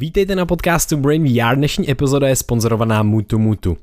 Vítejte na podcastu Brain VR. Dnešní epizoda je sponzorovaná Mutu Mutu.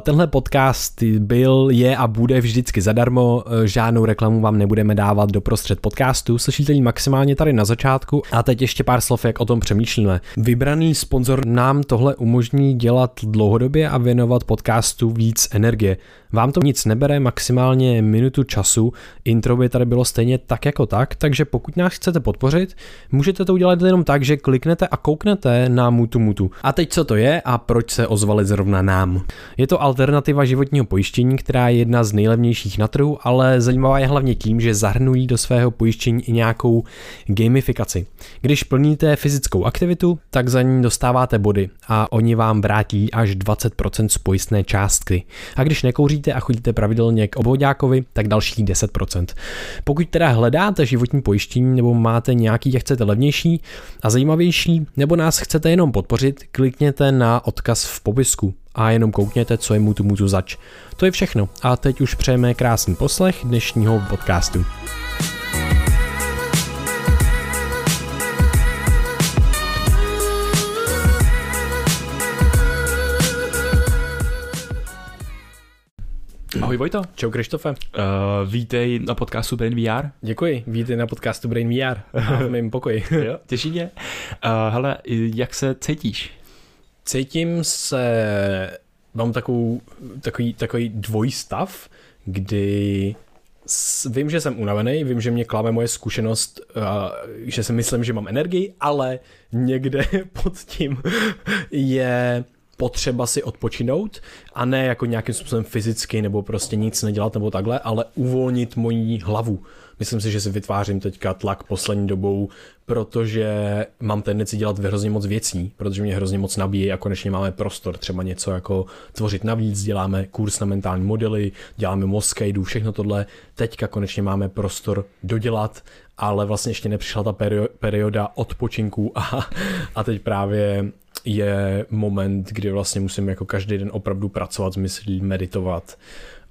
Tenhle podcast byl, je a bude vždycky zadarmo. Žádnou reklamu vám nebudeme dávat do prostřed podcastu. Slyšíte ji maximálně tady na začátku. A teď ještě pár slov, jak o tom přemýšlíme. Vybraný sponzor nám tohle umožní dělat dlouhodobě a věnovat podcastu víc energie. Vám to nic nebere, maximálně minutu času, intro by tady bylo stejně tak jako tak, takže pokud nás chcete podpořit, můžete to udělat jenom tak, že kliknete a kouknete na Mutu Mutu. A teď co to je a proč se ozvali zrovna nám? Je to alternativa životního pojištění, která je jedna z nejlevnějších na trhu, ale zajímavá je hlavně tím, že zahrnují do svého pojištění i nějakou gamifikaci. Když plníte fyzickou aktivitu, tak za ní dostáváte body a oni vám vrátí až 20% z pojistné částky. A když nekouříte, kouříte a chodíte pravidelně k obvodákovi, tak další 10%. Pokud teda hledáte životní pojištění nebo máte nějaký, jak chcete levnější a zajímavější, nebo nás chcete jenom podpořit, klikněte na odkaz v popisku a jenom koukněte, co je Mutu Mutu zač. To je všechno a teď už přejeme krásný poslech dnešního podcastu. Ahoj Vojto. Čau Krištofe. Uh, vítej na podcastu Brain VR. Děkuji, vítej na podcastu Brain VR v mém pokoji. jo, těší mě. Uh, hele, jak se cítíš? Cítím se, mám takovou, takový, takový dvojstav, kdy vím, že jsem unavený, vím, že mě klame moje zkušenost, uh, že si myslím, že mám energii, ale někde pod tím je potřeba si odpočinout a ne jako nějakým způsobem fyzicky nebo prostě nic nedělat nebo takhle, ale uvolnit moji hlavu. Myslím si, že si vytvářím teďka tlak poslední dobou, protože mám tendenci dělat hrozně moc věcí, protože mě hrozně moc nabíjí a konečně máme prostor třeba něco jako tvořit navíc, děláme kurz na mentální modely, děláme Moskejdu, všechno tohle. Teďka konečně máme prostor dodělat, ale vlastně ještě nepřišla ta perioda odpočinku a, a teď právě je moment, kdy vlastně musím jako každý den opravdu pracovat myslí, meditovat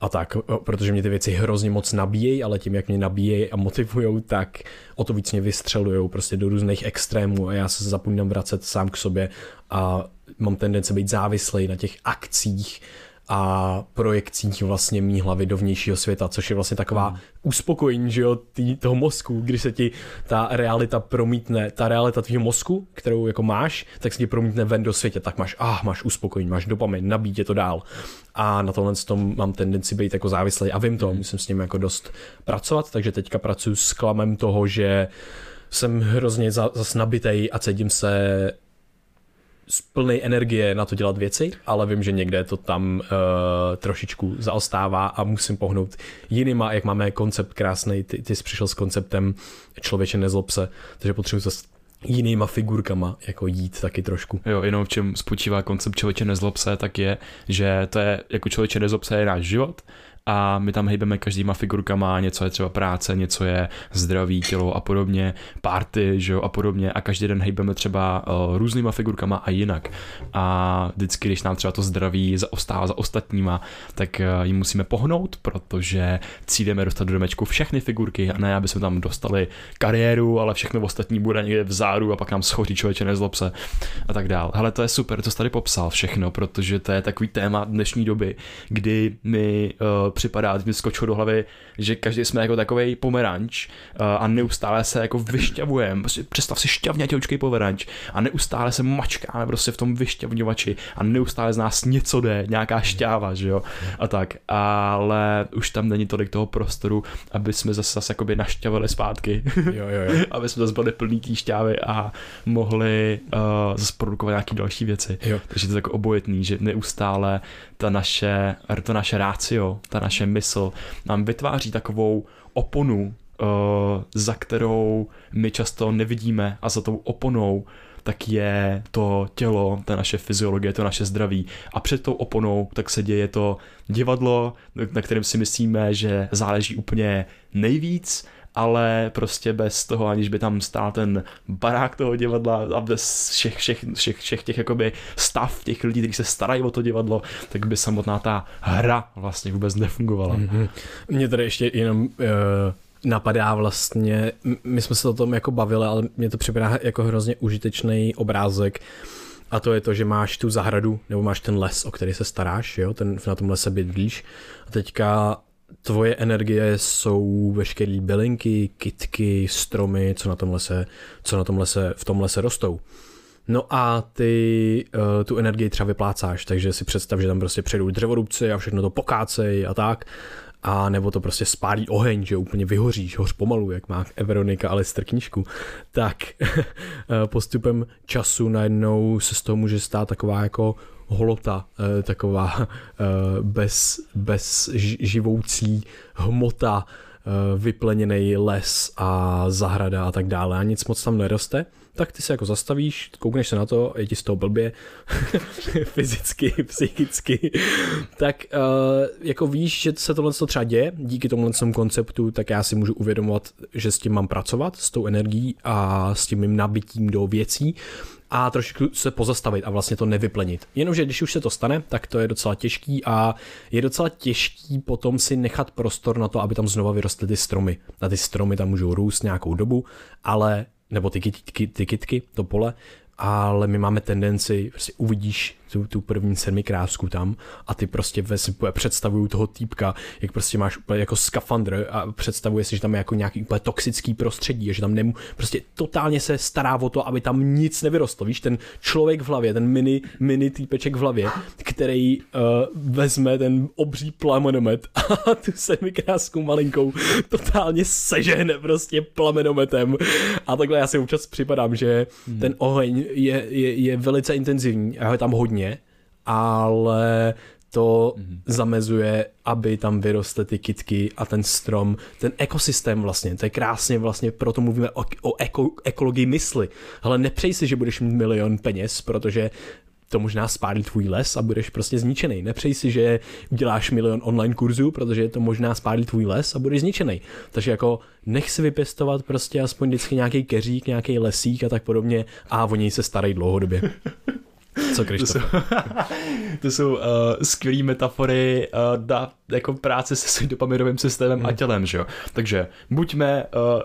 a tak, protože mě ty věci hrozně moc nabíjejí, ale tím, jak mě nabíjejí a motivují, tak o to víc mě vystřelují prostě do různých extrémů a já se zapomínám vracet sám k sobě a mám tendenci být závislý na těch akcích a projekcích vlastně mý hlavy do vnějšího světa, což je vlastně taková mm. uspokojení, že jo, tý, toho mozku, když se ti ta realita promítne, ta realita tvého mozku, kterou jako máš, tak se ti promítne ven do světě, tak máš, ah, máš uspokojení, máš dopamin, nabít to dál. A na tohle tom mám tendenci být jako závislý a vím to, mm. musím s ním jako dost pracovat, takže teďka pracuji s klamem toho, že jsem hrozně zas nabitej a cítím se plný energie na to dělat věci, ale vím, že někde to tam uh, trošičku zaostává a musím pohnout jinýma, jak máme koncept krásný, ty, ty jsi přišel s konceptem člověče nezlob se, takže potřebuji se jinýma figurkama jako jít taky trošku. Jo, jenom v čem spočívá koncept člověče nezlob se, tak je, že to je jako člověče nezlob se je náš život a my tam hejbeme každýma figurkama, něco je třeba práce, něco je zdraví, tělo a podobně, party, že jo, a podobně a každý den hejbeme třeba uh, různýma figurkama a jinak. A vždycky, když nám třeba to zdraví zaostává za ostatníma, tak uh, jim musíme pohnout, protože cílíme dostat do domečku všechny figurky a ne, aby jsme tam dostali kariéru, ale všechno ostatní bude někde vzadu a pak nám schoří člověče nezlob se a tak dál. Hele, to je super, to jsi tady popsal všechno, protože to je takový téma dnešní doby, kdy my uh, připadá, mi skočilo do hlavy, že každý jsme jako takový pomeranč uh, a neustále se jako vyšťavujeme. Prostě představ si šťavňatěvčký pomeranč a neustále se mačkáme prostě v tom vyšťavňovači a neustále z nás něco jde, nějaká šťáva, že jo, a tak. Ale už tam není tolik toho prostoru, aby jsme zase zase jakoby našťavili zpátky. Jo, jo, jo. aby jsme zase byli plný té šťávy a mohli uh, zase produkovat nějaké další věci. Jo. Takže to je jako obojetný, že neustále ta naše, to naše rácio, ta naše mysl nám vytváří takovou oponu, uh, za kterou my často nevidíme a za tou oponou tak je to tělo, ta naše fyziologie, to naše zdraví. A před tou oponou tak se děje to divadlo, na kterém si myslíme, že záleží úplně nejvíc ale prostě bez toho, aniž by tam stál ten barák toho divadla a bez všech, všech, všech, všech těch jakoby stav těch lidí, kteří se starají o to divadlo, tak by samotná ta hra vlastně vůbec nefungovala. Mm-hmm. Mě tady ještě jenom uh napadá vlastně, my jsme se o tom jako bavili, ale mě to připadá jako hrozně užitečný obrázek, a to je to, že máš tu zahradu, nebo máš ten les, o který se staráš, jo? Ten, na tom lese bydlíš. A teďka tvoje energie jsou veškeré bylinky, kitky, stromy, co na tom lese, co na tom lese, v tom lese rostou. No a ty uh, tu energii třeba vyplácáš, takže si představ, že tam prostě přijdou dřevorubci a všechno to pokácej a tak a nebo to prostě spálí oheň, že úplně vyhoříš, hoř pomalu, jak má Veronika Alister knížku, tak postupem času najednou se z toho může stát taková jako holota, eh, taková eh, bez, bez živoucí hmota, eh, vypleněný les a zahrada a tak dále. A nic moc tam neroste. Tak ty se jako zastavíš, koukneš se na to, je ti z toho blbě, fyzicky, psychicky, tak uh, jako víš, že se tohle třeba děje, díky tomu konceptu, tak já si můžu uvědomovat, že s tím mám pracovat, s tou energií a s tím mým nabitím do věcí a trošku se pozastavit a vlastně to nevyplenit. Jenomže když už se to stane, tak to je docela těžký a je docela těžký potom si nechat prostor na to, aby tam znova vyrostly ty stromy. A ty stromy tam můžou růst nějakou dobu, ale nebo ty kytky, ty kytky, to pole, ale my máme tendenci, prostě uvidíš tu, tu první krásku tam a ty prostě ve představují toho týpka, jak prostě máš úplně jako skafandr a představuje si, že tam je jako nějaký úplně toxický prostředí a že tam nemů, prostě totálně se stará o to, aby tam nic nevyrostlo. Víš, ten člověk v hlavě, ten mini, mini týpeček v hlavě, který uh, vezme ten obří plamenomet a tu krásku malinkou totálně sežehne prostě plamenometem a takhle já si občas připadám, že hmm. ten oheň je, je, je velice intenzivní a je tam hodně hodně, ale to mm-hmm. zamezuje, aby tam vyrostly ty kitky a ten strom, ten ekosystém vlastně, to je krásně vlastně, proto mluvíme o, o eko, ekologii mysli. Ale nepřej si, že budeš mít milion peněz, protože to možná spálí tvůj les a budeš prostě zničený. Nepřej si, že uděláš milion online kurzů, protože to možná spálí tvůj les a budeš zničený. Takže jako nech si vypěstovat prostě aspoň vždycky nějaký keřík, nějaký lesík a tak podobně a o něj se starají dlouhodobě. Co to jsou, to jsou uh, skvělé metafory uh, na jako práce se svým dopaminovým systémem hmm. a tělem, že jo. Takže buďme uh,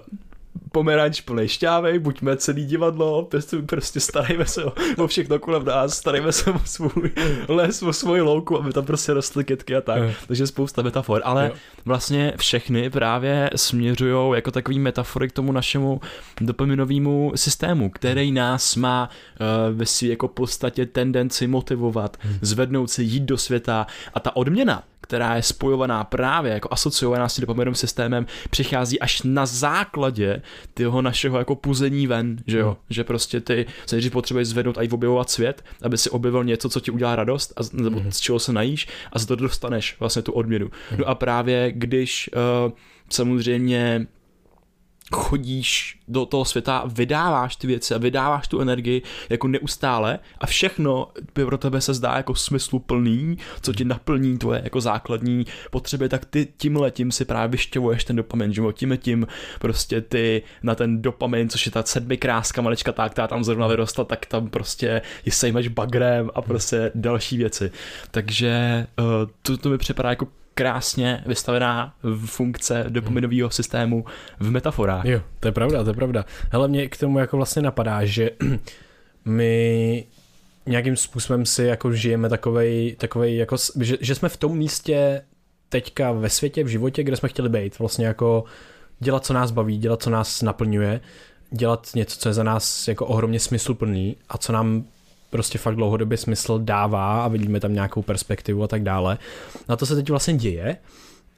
pomeranč plný šťávej, buďme celý divadlo, prostě, prostě starejme se o, o všechno kolem nás, starejme se o svůj les, o svoji louku, aby tam prostě rostly kytky a tak. Takže spousta metafor, ale jo. vlastně všechny právě směřují jako takový metafory k tomu našemu dopaminovému systému, který nás má uh, ve svý jako podstatě tendenci motivovat, hmm. zvednout se, jít do světa a ta odměna, která je spojovaná právě jako asociovaná s tím systémem, přichází až na základě toho našeho jako puzení ven, že jo, hmm. že prostě ty se nejdřív potřebuješ zvednout a i objevovat svět, aby si objevil něco, co ti udělá radost a nebo hmm. z čeho se najíš a za to dostaneš vlastně tu odměnu. Hmm. No a právě když uh, samozřejmě chodíš do toho světa, vydáváš ty věci a vydáváš tu energii jako neustále a všechno by pro tebe se zdá jako smysluplný, co ti naplní tvoje jako základní potřeby, tak ty tím letím si právě vyšťovuješ ten dopamin, že tím tím prostě ty na ten dopamin, což je ta sedmi kráska malička tak, která tam zrovna vyrostla, tak tam prostě ji sejmeš bagrem a prostě další věci. Takže uh, to, to mi připadá jako krásně vystavená funkce dopaminového systému v metaforách. Jo, to je pravda, to je pravda. Hele, mě k tomu jako vlastně napadá, že my nějakým způsobem si jako žijeme takovej, takovej jako, že, že jsme v tom místě teďka ve světě, v životě, kde jsme chtěli být. Vlastně jako dělat, co nás baví, dělat, co nás naplňuje, dělat něco, co je za nás jako ohromně smysluplný a co nám prostě fakt dlouhodobě smysl dává a vidíme tam nějakou perspektivu a tak dále. Na to se teď vlastně děje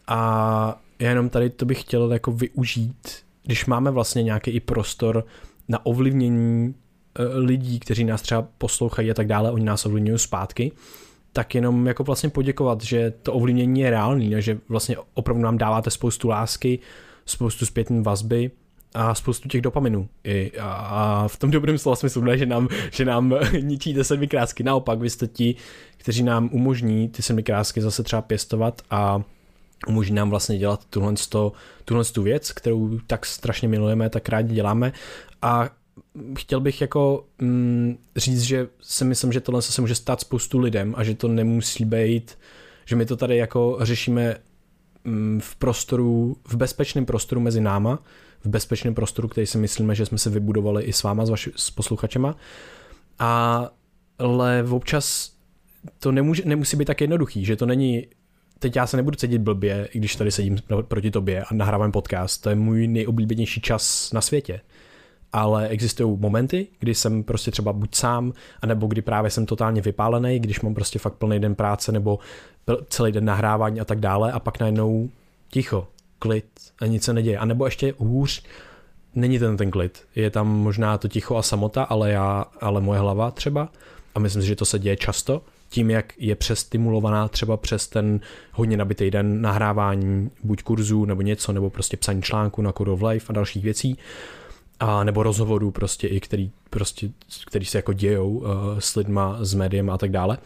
a já jenom tady to bych chtěl jako využít, když máme vlastně nějaký i prostor na ovlivnění eh, lidí, kteří nás třeba poslouchají a tak dále, oni nás ovlivňují zpátky, tak jenom jako vlastně poděkovat, že to ovlivnění je reálný, že vlastně opravdu nám dáváte spoustu lásky, spoustu zpětné vazby a spoustu těch dopaminů. I, a, a v tom dobrém slova smyslu, ne, že nám, že nám ničíte sedmi krásky. Naopak, vy jste ti, kteří nám umožní ty sedmi krásky zase třeba pěstovat a umožní nám vlastně dělat tuhle, tuhle tu věc, kterou tak strašně milujeme, tak rádi děláme a chtěl bych jako mm, říct, že si myslím, že tohle se může stát spoustu lidem a že to nemusí být, že my to tady jako řešíme v prostoru, v bezpečném prostoru mezi náma, v bezpečném prostoru, který si myslíme, že jsme se vybudovali i s váma, s, vaši, s posluchačema. A, ale občas to nemůže, nemusí být tak jednoduchý, že to není teď já se nebudu cítit blbě, i když tady sedím proti tobě a nahrávám podcast, to je můj nejoblíbenější čas na světě. Ale existují momenty, kdy jsem prostě třeba buď sám, anebo kdy právě jsem totálně vypálený, když mám prostě fakt plný den práce nebo celý den nahrávání a tak dále a pak najednou ticho, klid a nic se neděje. A nebo ještě hůř, není ten ten klid. Je tam možná to ticho a samota, ale já, ale moje hlava třeba a myslím si, že to se děje často, tím, jak je přestimulovaná třeba přes ten hodně nabitý den nahrávání buď kurzů nebo něco, nebo prostě psaní článku na Code of Life a dalších věcí, a nebo rozhovorů prostě i, který, prostě, který se jako dějou uh, s lidma, s médiem a tak dále,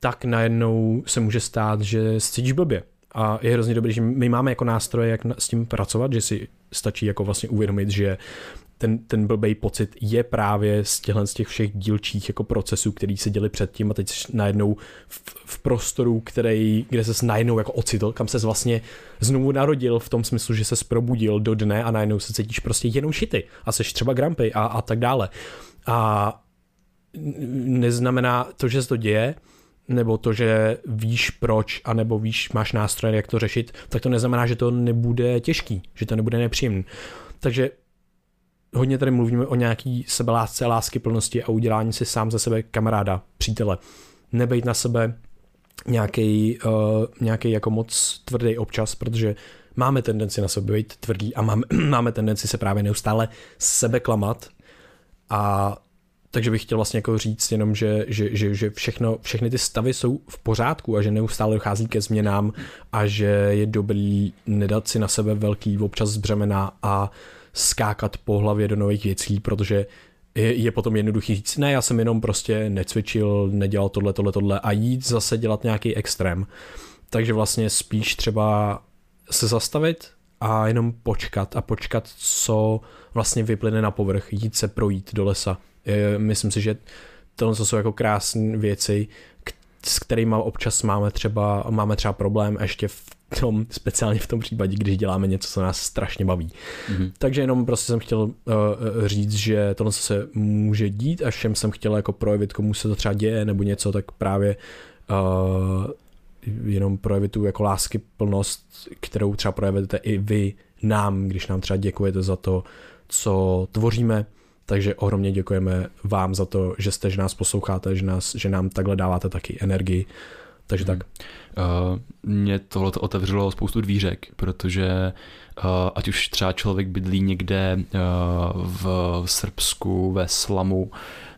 tak najednou se může stát, že cítíš blbě. A je hrozně dobrý, že my máme jako nástroje, jak s tím pracovat, že si stačí jako vlastně uvědomit, že ten, ten blbej pocit je právě z těchto z těch všech dílčích jako procesů, který se děli předtím a teď jsi najednou v, v prostoru, který, kde se najednou jako ocitl, kam se vlastně znovu narodil v tom smyslu, že se probudil do dne a najednou se cítíš prostě jenom šity a seš třeba grumpy a, a tak dále. A neznamená to, že se to děje, nebo to, že víš proč, anebo víš, máš nástroje, jak to řešit, tak to neznamená, že to nebude těžký, že to nebude nepříjemný. Takže hodně tady mluvíme o nějaký sebelásce, lásky plnosti a udělání si sám ze sebe kamaráda, přítele. Nebejt na sebe nějaký, uh, nějaký jako moc tvrdý občas, protože máme tendenci na sebe být tvrdý a máme, máme tendenci se právě neustále sebe klamat a takže bych chtěl vlastně jako říct jenom, že, že, že, že všechno, všechny ty stavy jsou v pořádku a že neustále dochází ke změnám a že je dobrý nedat si na sebe velký občas břemena a skákat po hlavě do nových věcí, protože je, je potom jednoduchý říct, ne, já jsem jenom prostě necvičil, nedělal tohle, tohle, tohle a jít zase dělat nějaký extrém. Takže vlastně spíš třeba se zastavit a jenom počkat a počkat, co vlastně vyplyne na povrch, jít se projít do lesa. Myslím si, že tohle jsou jako krásné věci, s kterými občas máme třeba, máme třeba problém ještě v tom, speciálně v tom případě, když děláme něco, co nás strašně baví. Mm-hmm. Takže jenom prostě jsem chtěl uh, říct, že tohle se může dít a všem jsem chtěl jako projevit, komu se to třeba děje nebo něco, tak právě uh, jenom projevit tu jako lásky plnost, kterou třeba projevujete i vy nám, když nám třeba děkujete za to, co tvoříme, takže ohromně děkujeme vám za to, že jste, že nás posloucháte, že, nás, že nám takhle dáváte taky energii. Takže tak. Uh, mě tohle otevřelo spoustu dvířek, protože uh, ať už třeba člověk bydlí někde uh, v Srbsku, ve slamu,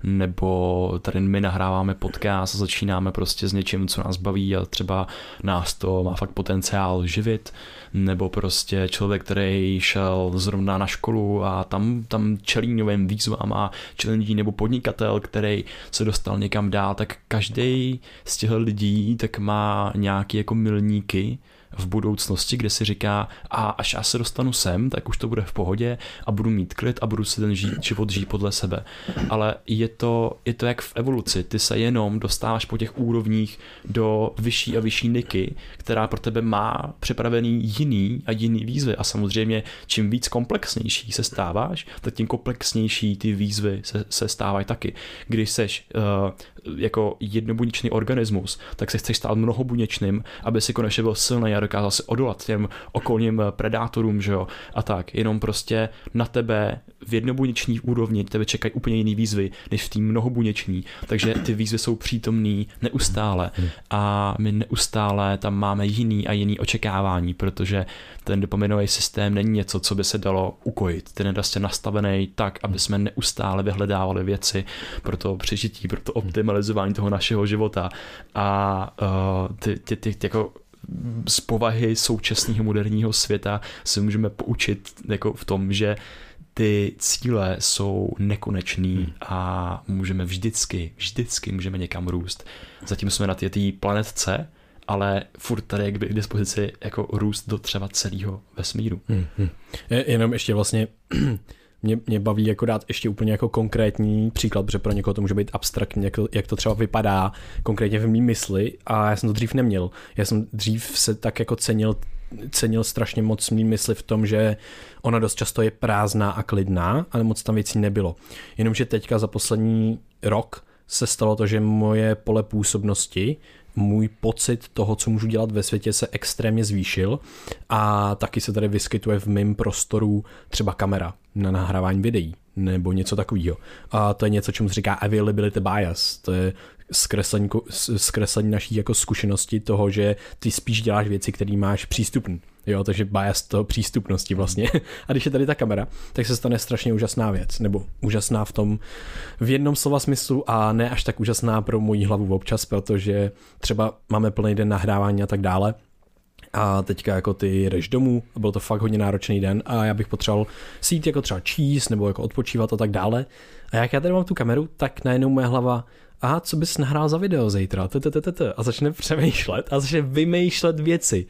nebo tady my nahráváme podcast a začínáme prostě s něčím, co nás baví a třeba nás to má fakt potenciál živit, nebo prostě člověk, který šel zrovna na školu a tam, tam čelí novým výzvám a challenge nebo podnikatel, který se dostal někam dál, tak každý z těchto lidí tak má nějaký jako milníky, v budoucnosti, kde si říká, a až já se dostanu sem, tak už to bude v pohodě a budu mít klid a budu si ten žít, život žít podle sebe. Ale je to, je to jak v evoluci, ty se jenom dostáváš po těch úrovních do vyšší a vyšší niky, která pro tebe má připravený jiný a jiný výzvy a samozřejmě čím víc komplexnější se stáváš, tak tím komplexnější ty výzvy se, se stávají taky. Když seš uh, jako jednobuněčný organismus, tak se chceš stát mnohobuněčným, aby si konečně byl silný a dokázal se odolat těm okolním predátorům, že jo, a tak. Jenom prostě na tebe v jednobuněčný úrovni tebe čekají úplně jiný výzvy, než v tým mnohobuněčný, takže ty výzvy jsou přítomný neustále a my neustále tam máme jiný a jiný očekávání, protože ten dopaminový systém není něco, co by se dalo ukojit. Ten je prostě nastavený tak, aby jsme neustále vyhledávali věci pro to přežití, pro to optimalizování toho našeho života a uh, ty, ty, ty, ty jako z povahy současného moderního světa se můžeme poučit jako v tom, že ty cíle jsou nekonečný hmm. a můžeme vždycky, vždycky můžeme někam růst. Zatím jsme na té planetce, ale furt tady je k dispozici jako růst do třeba celého vesmíru. Hmm, hmm. Jenom ještě vlastně mě, mě baví jako dát ještě úplně jako konkrétní příklad, protože pro někoho to může být abstraktní, jak to, jak to třeba vypadá konkrétně v mý mysli a já jsem to dřív neměl. Já jsem dřív se tak jako cenil cenil strašně moc mý mysli v tom, že ona dost často je prázdná a klidná, ale moc tam věcí nebylo. Jenomže teďka za poslední rok se stalo to, že moje pole působnosti můj pocit toho, co můžu dělat ve světě, se extrémně zvýšil a taky se tady vyskytuje v mém prostoru třeba kamera na nahrávání videí nebo něco takového. A to je něco, čemu se říká availability bias. To je zkreslení, zkreslení naší jako zkušenosti toho, že ty spíš děláš věci, které máš přístupný. Jo, takže bias toho přístupnosti vlastně. A když je tady ta kamera, tak se stane strašně úžasná věc, nebo úžasná v tom v jednom slova smyslu a ne až tak úžasná pro moji hlavu občas, protože třeba máme plný den nahrávání a tak dále, a teďka jako ty jdeš domů, a byl to fakt hodně náročný den a já bych potřeboval si jako třeba číst nebo jako odpočívat a tak dále. A jak já tady mám tu kameru, tak najednou moje hlava a co bys nahrál za video zítra, a začne přemýšlet a začne vymýšlet věci.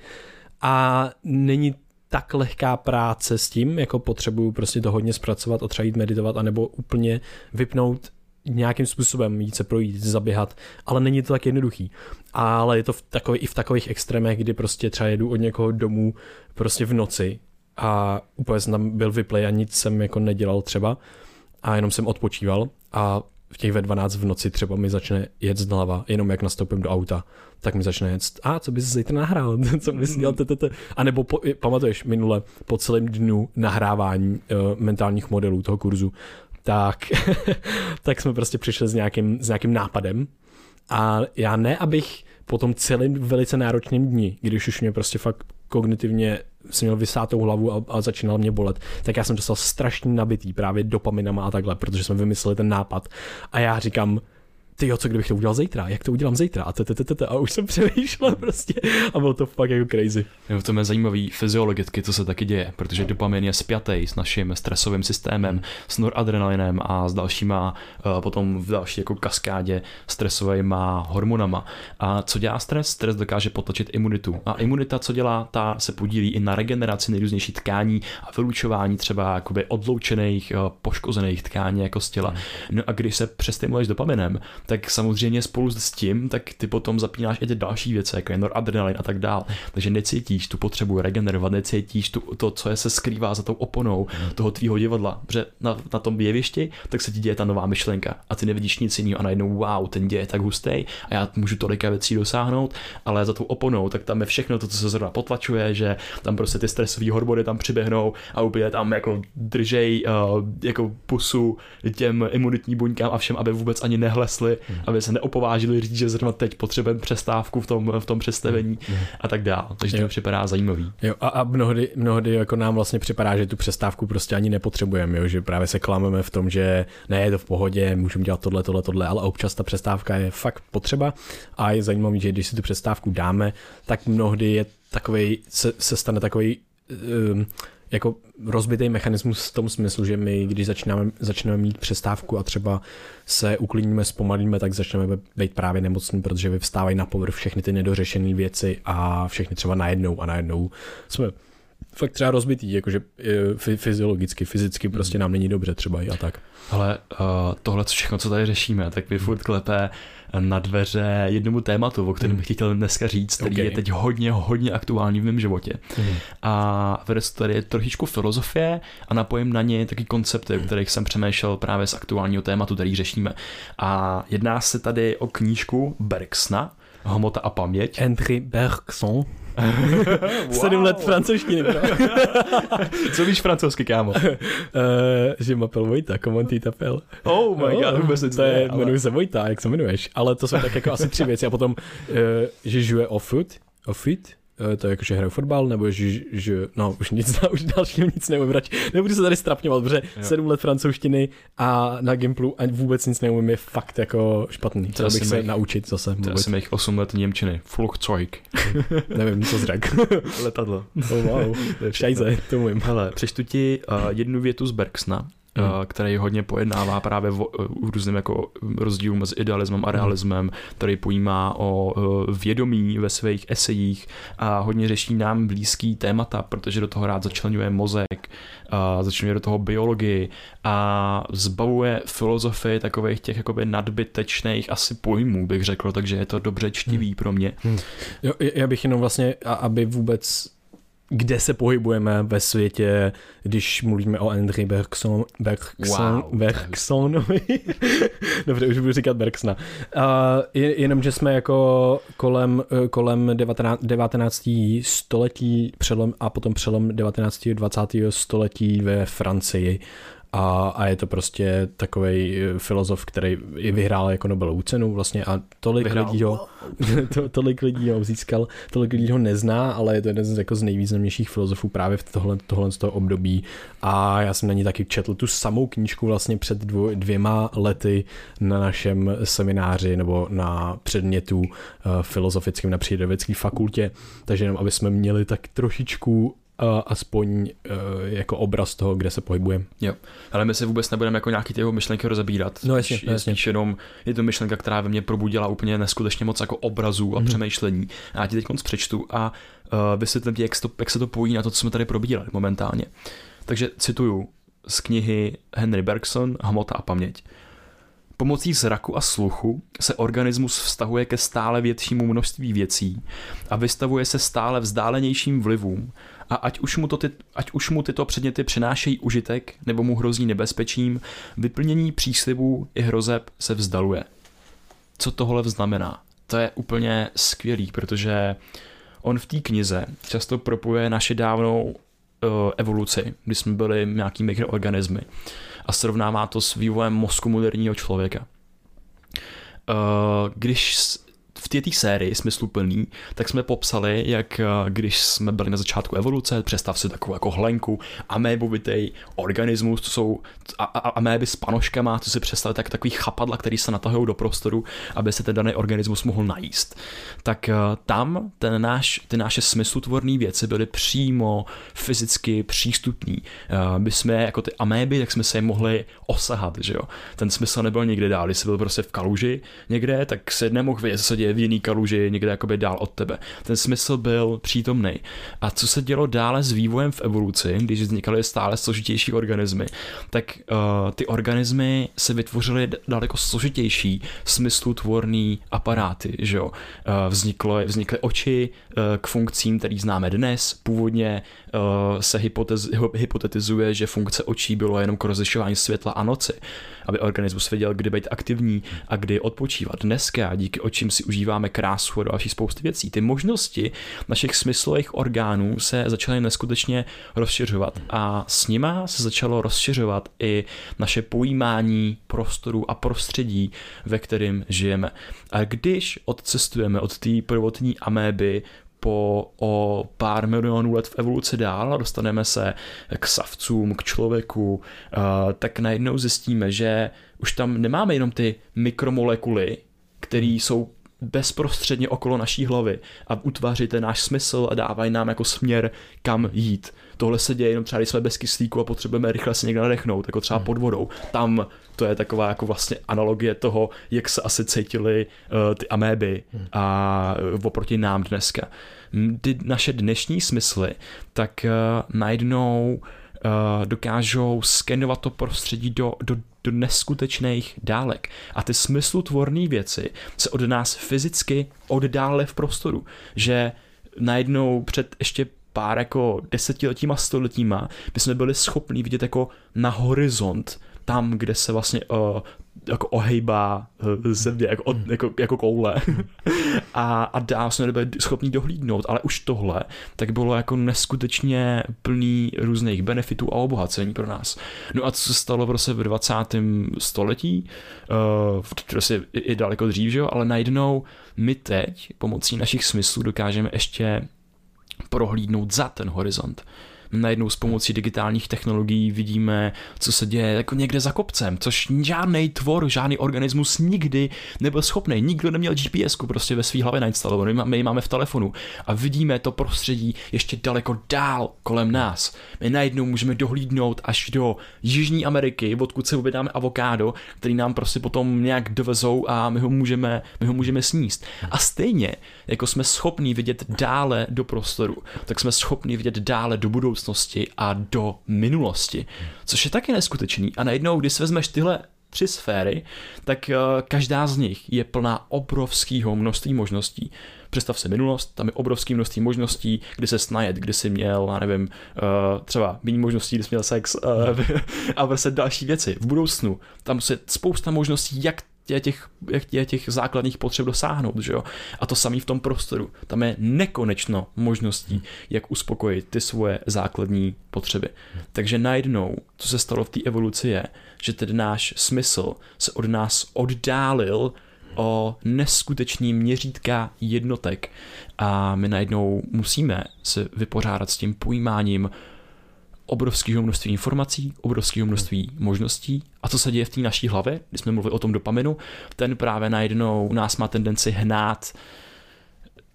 A není tak lehká práce s tím, jako potřebuju prostě to hodně zpracovat a třeba jít meditovat, anebo úplně vypnout nějakým způsobem jít se projít, zaběhat, ale není to tak jednoduchý. Ale je to v takový, i v takových extrémech, kdy prostě třeba jedu od někoho domů prostě v noci a úplně jsem tam byl vyplay a nic jsem jako nedělal třeba a jenom jsem odpočíval a v těch ve 12 v noci třeba mi začne jet z hlava, jenom jak nastoupím do auta, tak mi začne jet, a co bys zítra nahrál, co bys dělal, tete. A nebo po, pamatuješ minule po celém dnu nahrávání uh, mentálních modelů toho kurzu, tak, tak jsme prostě přišli s nějakým, s nějakým nápadem. A já ne, abych po tom celém velice náročném dni, když už mě prostě fakt kognitivně jsem měl vysátou hlavu a, a začínal mě bolet, tak já jsem dostal strašně nabitý právě dopaminama a takhle, protože jsme vymysleli ten nápad. A já říkám, ty jo, co kdybych to udělal zítra, jak to udělám zítra a, a už jsem přemýšlel prostě a bylo to fakt jako crazy. Jo, to je zajímavý fyziologicky, co se taky děje, protože dopamin je spjatý s naším stresovým systémem, s noradrenalinem a s dalšíma uh, potom v další jako kaskádě stresovými hormonama. A co dělá stres? Stres dokáže potlačit imunitu. A imunita, co dělá, ta se podílí i na regeneraci nejrůznějších tkání a vylučování třeba jakoby odloučených, uh, poškozených tkání jako z těla. No a když se přestimuluješ dopaminem, tak samozřejmě spolu s tím, tak ty potom zapínáš i ty další věci, jako je noradrenalin a tak dál. Takže necítíš tu potřebu regenerovat, necítíš tu, to, co je se skrývá za tou oponou toho tvýho divadla. Protože na, na tom jevišti, tak se ti děje ta nová myšlenka a ty nevidíš nic jiného a najednou wow, ten děje tak hustý a já můžu tolika věcí dosáhnout, ale za tou oponou, tak tam je všechno to, co se zrovna potlačuje, že tam prostě ty stresové hormony tam přiběhnou a úplně tam jako držej uh, jako pusu těm imunitní buňkám a všem, aby vůbec ani nehlesli mm. aby se neopovážili říct, že zrovna teď potřebujeme přestávku v tom, v tom představení mm. a tak dále. Takže jo. to připadá zajímavý. Jo, a, a mnohdy, mnohdy jako nám vlastně připadá, že tu přestávku prostě ani nepotřebujeme, jo? že právě se klameme v tom, že ne, je to v pohodě, můžeme dělat tohle, tohle, tohle, ale občas ta přestávka je fakt potřeba a je zajímavý, že když si tu přestávku dáme, tak mnohdy je takový, se, se stane takový um, jako rozbitý mechanismus v tom smyslu, že my, když začínáme, začneme mít přestávku a třeba se uklidníme, zpomalíme, tak začneme být právě nemocní, protože vyvstávají na povrch všechny ty nedořešené věci a všechny třeba najednou a najednou jsme fakt třeba rozbitý, jakože e, fyziologicky, fyzicky prostě nám není dobře třeba i a tak. Ale uh, tohle všechno, co tady řešíme, tak vy furt klepe na dveře jednomu tématu, o kterém hmm. bych chtěl dneska říct, který okay. je teď hodně, hodně aktuální v mém životě. Mm. A vede se tady trošičku filozofie a napojím na ně taky koncepty, o kterých jsem přemýšlel právě z aktuálního tématu, který řešíme. A jedná se tady o knížku Bergsna, Hmota a paměť. Henry Bergson. Sedm let francouzštiny, Co víš francouzsky, kámo? uh, že m'appelle Vojta, comment tu t'appelles? Oh my god, vůbec To je, ale... jmenuji se Vojta, jak se jmenuješ. Ale to jsou tak jako asi tři věci. A potom, uh, že au foot, au foot, Eh, to je jako, že hraju fotbal, nebo že, že no už nic, už dalšího nic neumím, radši, nebudu se tady strapňovat, protože jo. sedm let francouzštiny a na Gimplu a vůbec nic neumím je fakt jako špatný. Chtěl bych se mých, naučit zase. Já jsem jich 8 let Němčiny. Flugzeug. Nevím, co zrak. Letadlo. Oh, wow. Šajze, to umím. Hele, přečtu ti uh, jednu větu z Bergsna hmm. který hodně pojednává právě o, o různým jako rozdílu mezi idealismem a hmm. realismem, který pojímá o vědomí ve svých esejích a hodně řeší nám blízký témata, protože do toho rád začlenuje mozek, a začlenuje do toho biologii a zbavuje filozofii takových těch jakoby nadbytečných asi pojmů, bych řekl, takže je to dobře čtivý hmm. pro mě. Hmm. Jo, já bych jenom vlastně, aby vůbec kde se pohybujeme ve světě, když mluvíme o Andrew Bergson, Bergson, wow, Bergsonovi. Dobře, už budu říkat Bergsona. Uh, jenom, že jsme jako kolem, kolem 19, 19. století přelom, a potom přelom 19. 20. století ve Francii a, a je to prostě takový eh, filozof, který i vyhrál jako Nobelovu cenu vlastně a tolik vyhrál. lidí ho to, tolik lidí ho získal, tolik lidí ho nezná, ale je to jeden z, jako z nejvýznamnějších filozofů právě v tohle, tohle z toho období a já jsem na ní taky četl tu samou knížku vlastně před dvou, dvěma lety na našem semináři nebo na předmětu uh, filozofickém na přírodovědské fakultě, takže jenom aby jsme měli tak trošičku aspoň uh, jako obraz toho, kde se pohybujeme. Jo, ale my se vůbec nebudeme jako nějaký ty jeho myšlenky rozebírat. No jasně, je jasně. jenom je to myšlenka, která ve mně probudila úplně neskutečně moc jako obrazů a mm-hmm. přemýšlení. A já ti teď konc přečtu a uh, vysvětlím ti, jak, to, jak se to pojí na to, co jsme tady probírali momentálně. Takže cituju z knihy Henry Bergson Hmota a paměť. Pomocí zraku a sluchu se organismus vztahuje ke stále většímu množství věcí a vystavuje se stále vzdálenějším vlivům a ať už, mu to ty, ať už mu tyto předměty přinášejí užitek nebo mu hrozí nebezpečím, vyplnění příslibů i hrozeb se vzdaluje. Co tohle znamená? To je úplně skvělý, protože on v té knize často propuje naše dávnou uh, evoluci, kdy jsme byli nějaký mikroorganismy a srovnává to s vývojem mozku moderního člověka. Uh, když v této sérii smysluplný, tak jsme popsali, jak eh, když jsme byli na začátku evoluce, představ si takovou jako hlenku, amébovitý organismus, to jsou a, a, améby s panoškama, to si představit tak takový chapadla, který se natahují do prostoru, aby se ten daný organismus mohl najíst. Tak uh, tam ten náš, ty naše smyslutvorné věci byly přímo fyzicky přístupní. Uh, my jsme jako ty améby, tak jsme se je mohli osahat, že jo. Ten smysl nebyl nikdy dál, když jsi byl prostě v kaluži někde, tak se nemohl vědět, co se děje v jiný kaluži někde jakoby dál od tebe. Ten smysl byl přítomný. A co se dělo dále s vývojem v evoluci, když vznikaly stále složitější organismy, tak uh, ty organismy se vytvořily daleko složitější smyslutvorný aparáty, že jo. Uh, vzniklo, vznikly oči uh, k funkcím, který známe dnes. Původně uh, se hypotez, hypotetizuje, že funkce očí bylo jenom k rozlišování světla a noci aby organismus věděl, kdy být aktivní a kdy odpočívat. Dneska díky očím si užíváme krásu a další spousty věcí. Ty možnosti našich smyslových orgánů se začaly neskutečně rozšiřovat a s nima se začalo rozšiřovat i naše pojímání prostoru a prostředí, ve kterém žijeme. A když odcestujeme od té prvotní améby po o pár milionů let v evoluci dál a dostaneme se k savcům, k člověku, uh, tak najednou zjistíme, že už tam nemáme jenom ty mikromolekuly, které jsou bezprostředně okolo naší hlavy a utváří ten náš smysl a dávají nám jako směr, kam jít. Tohle se děje jenom třeba, když jsme bez kyslíku a potřebujeme rychle se někde nadechnout, jako třeba hmm. pod vodou. Tam to je taková jako vlastně analogie toho, jak se asi cítily uh, ty améby hmm. a uh, oproti nám dneska. Ty naše dnešní smysly tak uh, najednou uh, dokážou skenovat to prostředí do, do, do neskutečných dálek. A ty smyslutvorné věci se od nás fyzicky oddále v prostoru. Že najednou před ještě pár jako desetiletíma, stoletíma by jsme byli schopni vidět jako na horizont tam, kde se vlastně uh, jako ohejbá uh, země, jako, od, jako, jako koule. a, a dál jsme nebyli schopni dohlídnout, ale už tohle tak bylo jako neskutečně plný různých benefitů a obohacení pro nás. No a co se stalo v roce v 20. století, uh, prostě i, i daleko dřív, že jo, ale najednou my teď pomocí našich smyslů dokážeme ještě prohlídnout za ten horizont najednou s pomocí digitálních technologií vidíme, co se děje jako někde za kopcem, což žádný tvor, žádný organismus nikdy nebyl schopný. Nikdo neměl GPS prostě ve své hlavě nainstalovanou, my ji máme v telefonu a vidíme to prostředí ještě daleko dál kolem nás. My najednou můžeme dohlídnout až do Jižní Ameriky, odkud se objednáme avokádo, který nám prostě potom nějak dovezou a my ho můžeme, my ho můžeme sníst. A stejně, jako jsme schopní vidět dále do prostoru, tak jsme schopni vidět dále do budoucnosti a do minulosti, což je taky neskutečný. A najednou, když vezmeš tyhle tři sféry, tak uh, každá z nich je plná obrovského množství možností. Představ si minulost, tam je obrovské množství možností, kdy se snajet, kdy jsi měl, já nevím, uh, třeba méně možností, kdy jsi měl sex uh, a prostě další věci. V budoucnu tam se spousta možností, jak těch, těch, těch základních potřeb dosáhnout, že jo? A to samé v tom prostoru. Tam je nekonečno možností, jak uspokojit ty svoje základní potřeby. Takže najednou, co se stalo v té evoluci je, že ten náš smysl se od nás oddálil o neskutečný měřítka jednotek a my najednou musíme se vypořádat s tím pojímáním obrovského množství informací, obrovského množství možností. A co se děje v té naší hlavě, když jsme mluvili o tom dopaminu, ten právě najednou nás má tendenci hnát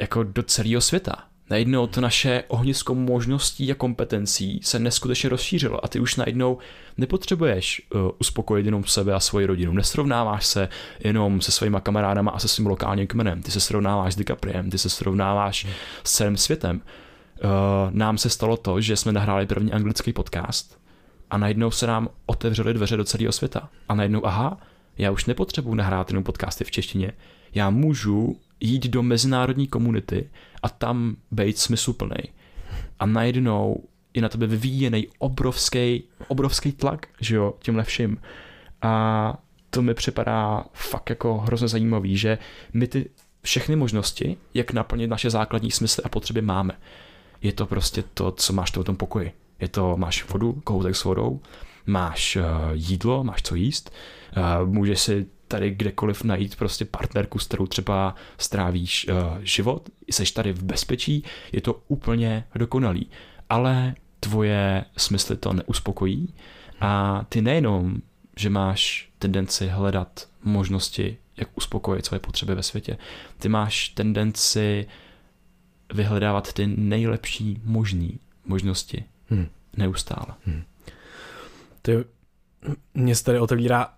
jako do celého světa. Najednou to naše ohnisko možností a kompetencí se neskutečně rozšířilo a ty už najednou nepotřebuješ uh, uspokojit jenom sebe a svoji rodinu. Nesrovnáváš se jenom se svýma kamarádama a se svým lokálním kmenem. Ty se srovnáváš s DiCapriem, ty se srovnáváš s celým světem nám se stalo to, že jsme nahráli první anglický podcast a najednou se nám otevřely dveře do celého světa. A najednou, aha, já už nepotřebuji nahrát jenom podcasty v češtině, já můžu jít do mezinárodní komunity a tam být smysluplný. A najednou je na tebe vyvíjený obrovský, obrovský tlak, že jo, tímhle vším. A to mi připadá fakt jako hrozně zajímavý, že my ty všechny možnosti, jak naplnit naše základní smysly a potřeby máme je to prostě to, co máš v tom pokoji. Je to, máš vodu, kohoutek s vodou, máš uh, jídlo, máš co jíst, uh, můžeš si tady kdekoliv najít prostě partnerku, s kterou třeba strávíš uh, život, jsi tady v bezpečí, je to úplně dokonalý. Ale tvoje smysly to neuspokojí a ty nejenom, že máš tendenci hledat možnosti, jak uspokojit svoje potřeby ve světě, ty máš tendenci vyhledávat ty nejlepší možné možnosti hmm. neustále. Hmm. Ty, mě se tady otevírá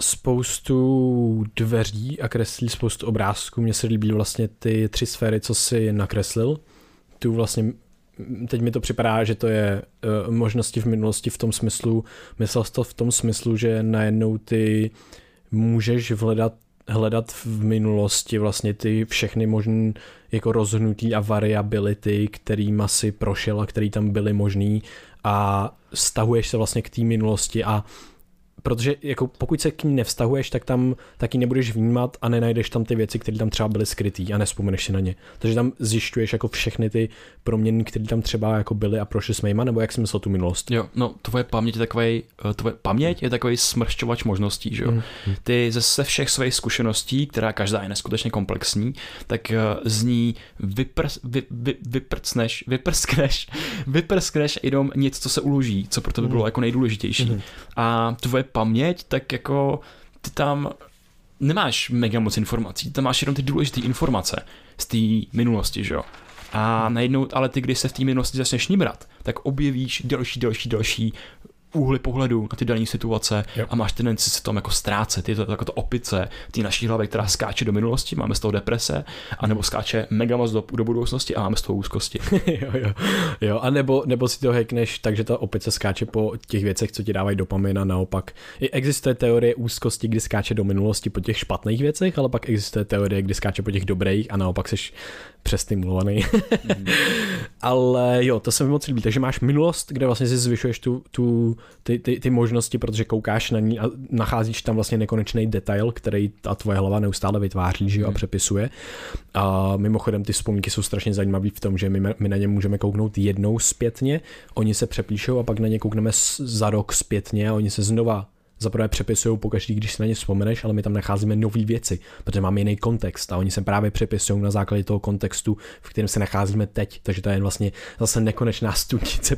spoustu dveří a kreslí spoustu obrázků. Mně se líbí vlastně ty tři sféry, co si nakreslil. Tu vlastně teď mi to připadá, že to je uh, možnosti v minulosti v tom smyslu, myslel jsi to v tom smyslu, že najednou ty můžeš hledat hledat v minulosti vlastně ty všechny možné jako rozhnutí a variability, kterými si prošel a který tam byly možný a stahuješ se vlastně k té minulosti a protože jako pokud se k ní nevztahuješ, tak tam taky nebudeš vnímat a nenajdeš tam ty věci, které tam třeba byly skrytý a nespomeneš si na ně. Takže tam zjišťuješ jako všechny ty proměny, které tam třeba jako byly a prošli jsme jima, nebo jak jsi myslel tu minulost? Jo, no tvoje paměť je takový, eh, tvoje paměť je takový smršťovač možností, že jo. Mm. Ty ze se všech svých zkušeností, která každá je neskutečně komplexní, tak eh, z ní vyprs, vy, vy, vyprcneš, vyprskneš, vyprskneš jenom něco, co se uloží, co pro to by bylo mm. jako nejdůležitější. Mm. A tvoje paměť, tak jako ty tam nemáš mega moc informací, tam máš jenom ty důležité informace z té minulosti, že jo. A najednou, ale ty, když se v té minulosti začneš níbrat, tak objevíš další, další, další úhly pohledu na ty dané situace jo. a máš tendenci se tom jako ztrácet. Je to jako to opice ty naší hlavy, která skáče do minulosti, máme z toho deprese, anebo skáče mega moc do, do budoucnosti a máme z toho úzkosti. jo, jo. jo, a nebo, nebo si to hackneš takže ta opice skáče po těch věcech, co ti dávají dopamin a naopak. I existuje teorie úzkosti, kdy skáče do minulosti po těch špatných věcech, ale pak existuje teorie, kdy skáče po těch dobrých a naopak seš přestimulovaný. mm. Ale jo, to se mi moc líbí. Takže máš minulost, kde vlastně si zvyšuješ tu, tu, ty, ty, ty možnosti, protože koukáš na ní a nacházíš tam vlastně nekonečný detail, který ta tvoje hlava neustále vytváří že jo, mm. a přepisuje. A mimochodem ty vzpomínky jsou strašně zajímavé v tom, že my, my na ně můžeme kouknout jednou zpětně, oni se přepíšou a pak na ně koukneme za rok zpětně a oni se znova zaprvé přepisují po každý, když si na ně vzpomeneš, ale my tam nacházíme nové věci, protože máme jiný kontext a oni se právě přepisují na základě toho kontextu, v kterém se nacházíme teď. Takže to je vlastně zase nekonečná studnice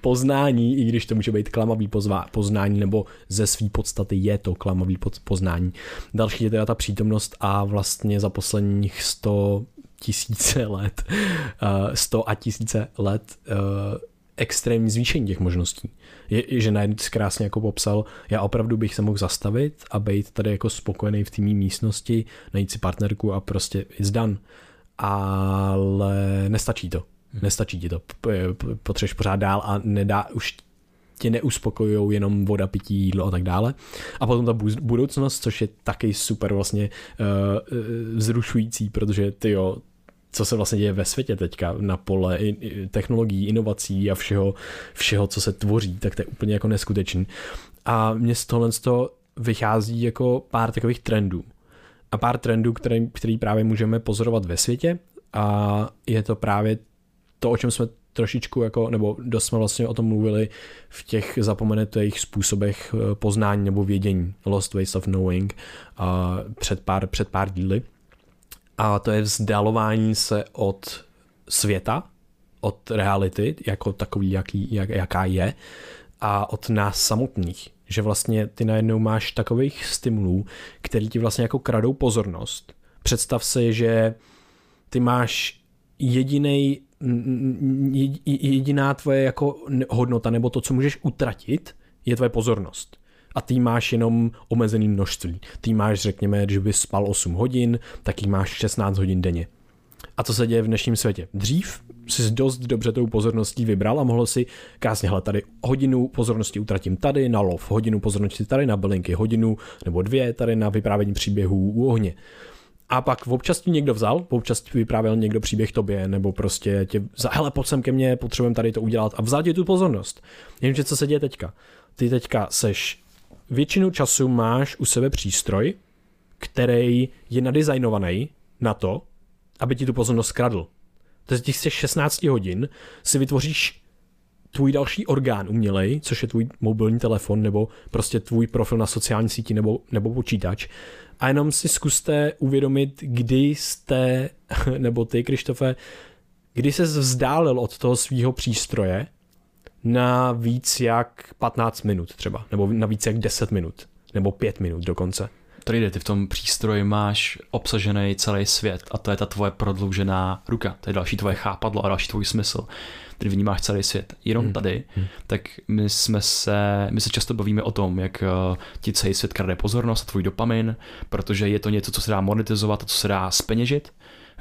poznání, i když to může být klamavý poznání, nebo ze své podstaty je to klamavý poznání. Další je teda ta přítomnost a vlastně za posledních 100 tisíce let, 100 a tisíce let eh, extrémní zvýšení těch možností. Je, že najednou krásně jako popsal, já opravdu bych se mohl zastavit a být tady jako spokojený v té místnosti, najít si partnerku a prostě it's done. Ale nestačí to. Hmm. Nestačí ti to. Potřebuješ pořád dál a nedá už tě neuspokojují jenom voda, pití, jídlo a tak dále. A potom ta budoucnost, což je taky super vlastně uh, vzrušující, protože ty jo, co se vlastně děje ve světě teďka na pole technologií, inovací a všeho, všeho, co se tvoří, tak to je úplně jako neskutečný. A mě z tohle z toho vychází jako pár takových trendů. A pár trendů, který, který právě můžeme pozorovat ve světě a je to právě to, o čem jsme trošičku jako, nebo dost jsme vlastně o tom mluvili v těch zapomenutých způsobech eh, poznání nebo vědění, Lost Ways of Knowing, a před pár, před pár díly a to je vzdalování se od světa, od reality, jako takový, jaký, jak, jaká je, a od nás samotných. Že vlastně ty najednou máš takových stimulů, který ti vlastně jako kradou pozornost. Představ si, že ty máš jediný jediná tvoje jako hodnota nebo to, co můžeš utratit, je tvoje pozornost a ty máš jenom omezený množství. Ty máš, řekněme, že bys spal 8 hodin, tak jí máš 16 hodin denně. A co se děje v dnešním světě? Dřív si dost dobře tou pozorností vybral a mohl si krásně, hele, tady hodinu pozornosti utratím tady na lov, hodinu pozornosti tady na bylinky, hodinu nebo dvě tady na vyprávění příběhů u ohně. A pak občas ti někdo vzal, občas ti vyprávěl někdo příběh tobě, nebo prostě tě vzal, hele, pojď sem ke mně, potřebujeme tady to udělat a vzal ti tu pozornost. Jenže co se děje teďka? Ty teďka seš většinu času máš u sebe přístroj, který je nadizajnovaný na to, aby ti tu pozornost skradl. To z těch 16 hodin si vytvoříš tvůj další orgán umělej, což je tvůj mobilní telefon nebo prostě tvůj profil na sociální síti nebo, nebo počítač. A jenom si zkuste uvědomit, kdy jste, nebo ty, Krištofe, kdy se vzdálil od toho svého přístroje na víc jak 15 minut třeba, nebo na víc jak 10 minut, nebo 5 minut dokonce. Tady jde, ty v tom přístroji máš obsažený celý svět a to je ta tvoje prodloužená ruka, to je další tvoje chápadlo a další tvůj smysl. Ty vnímáš celý svět. Jenom hmm. tady, hmm. tak my jsme se, my se často bavíme o tom, jak uh, ti celý svět krade pozornost a tvůj dopamin, protože je to něco, co se dá monetizovat a co se dá speněžit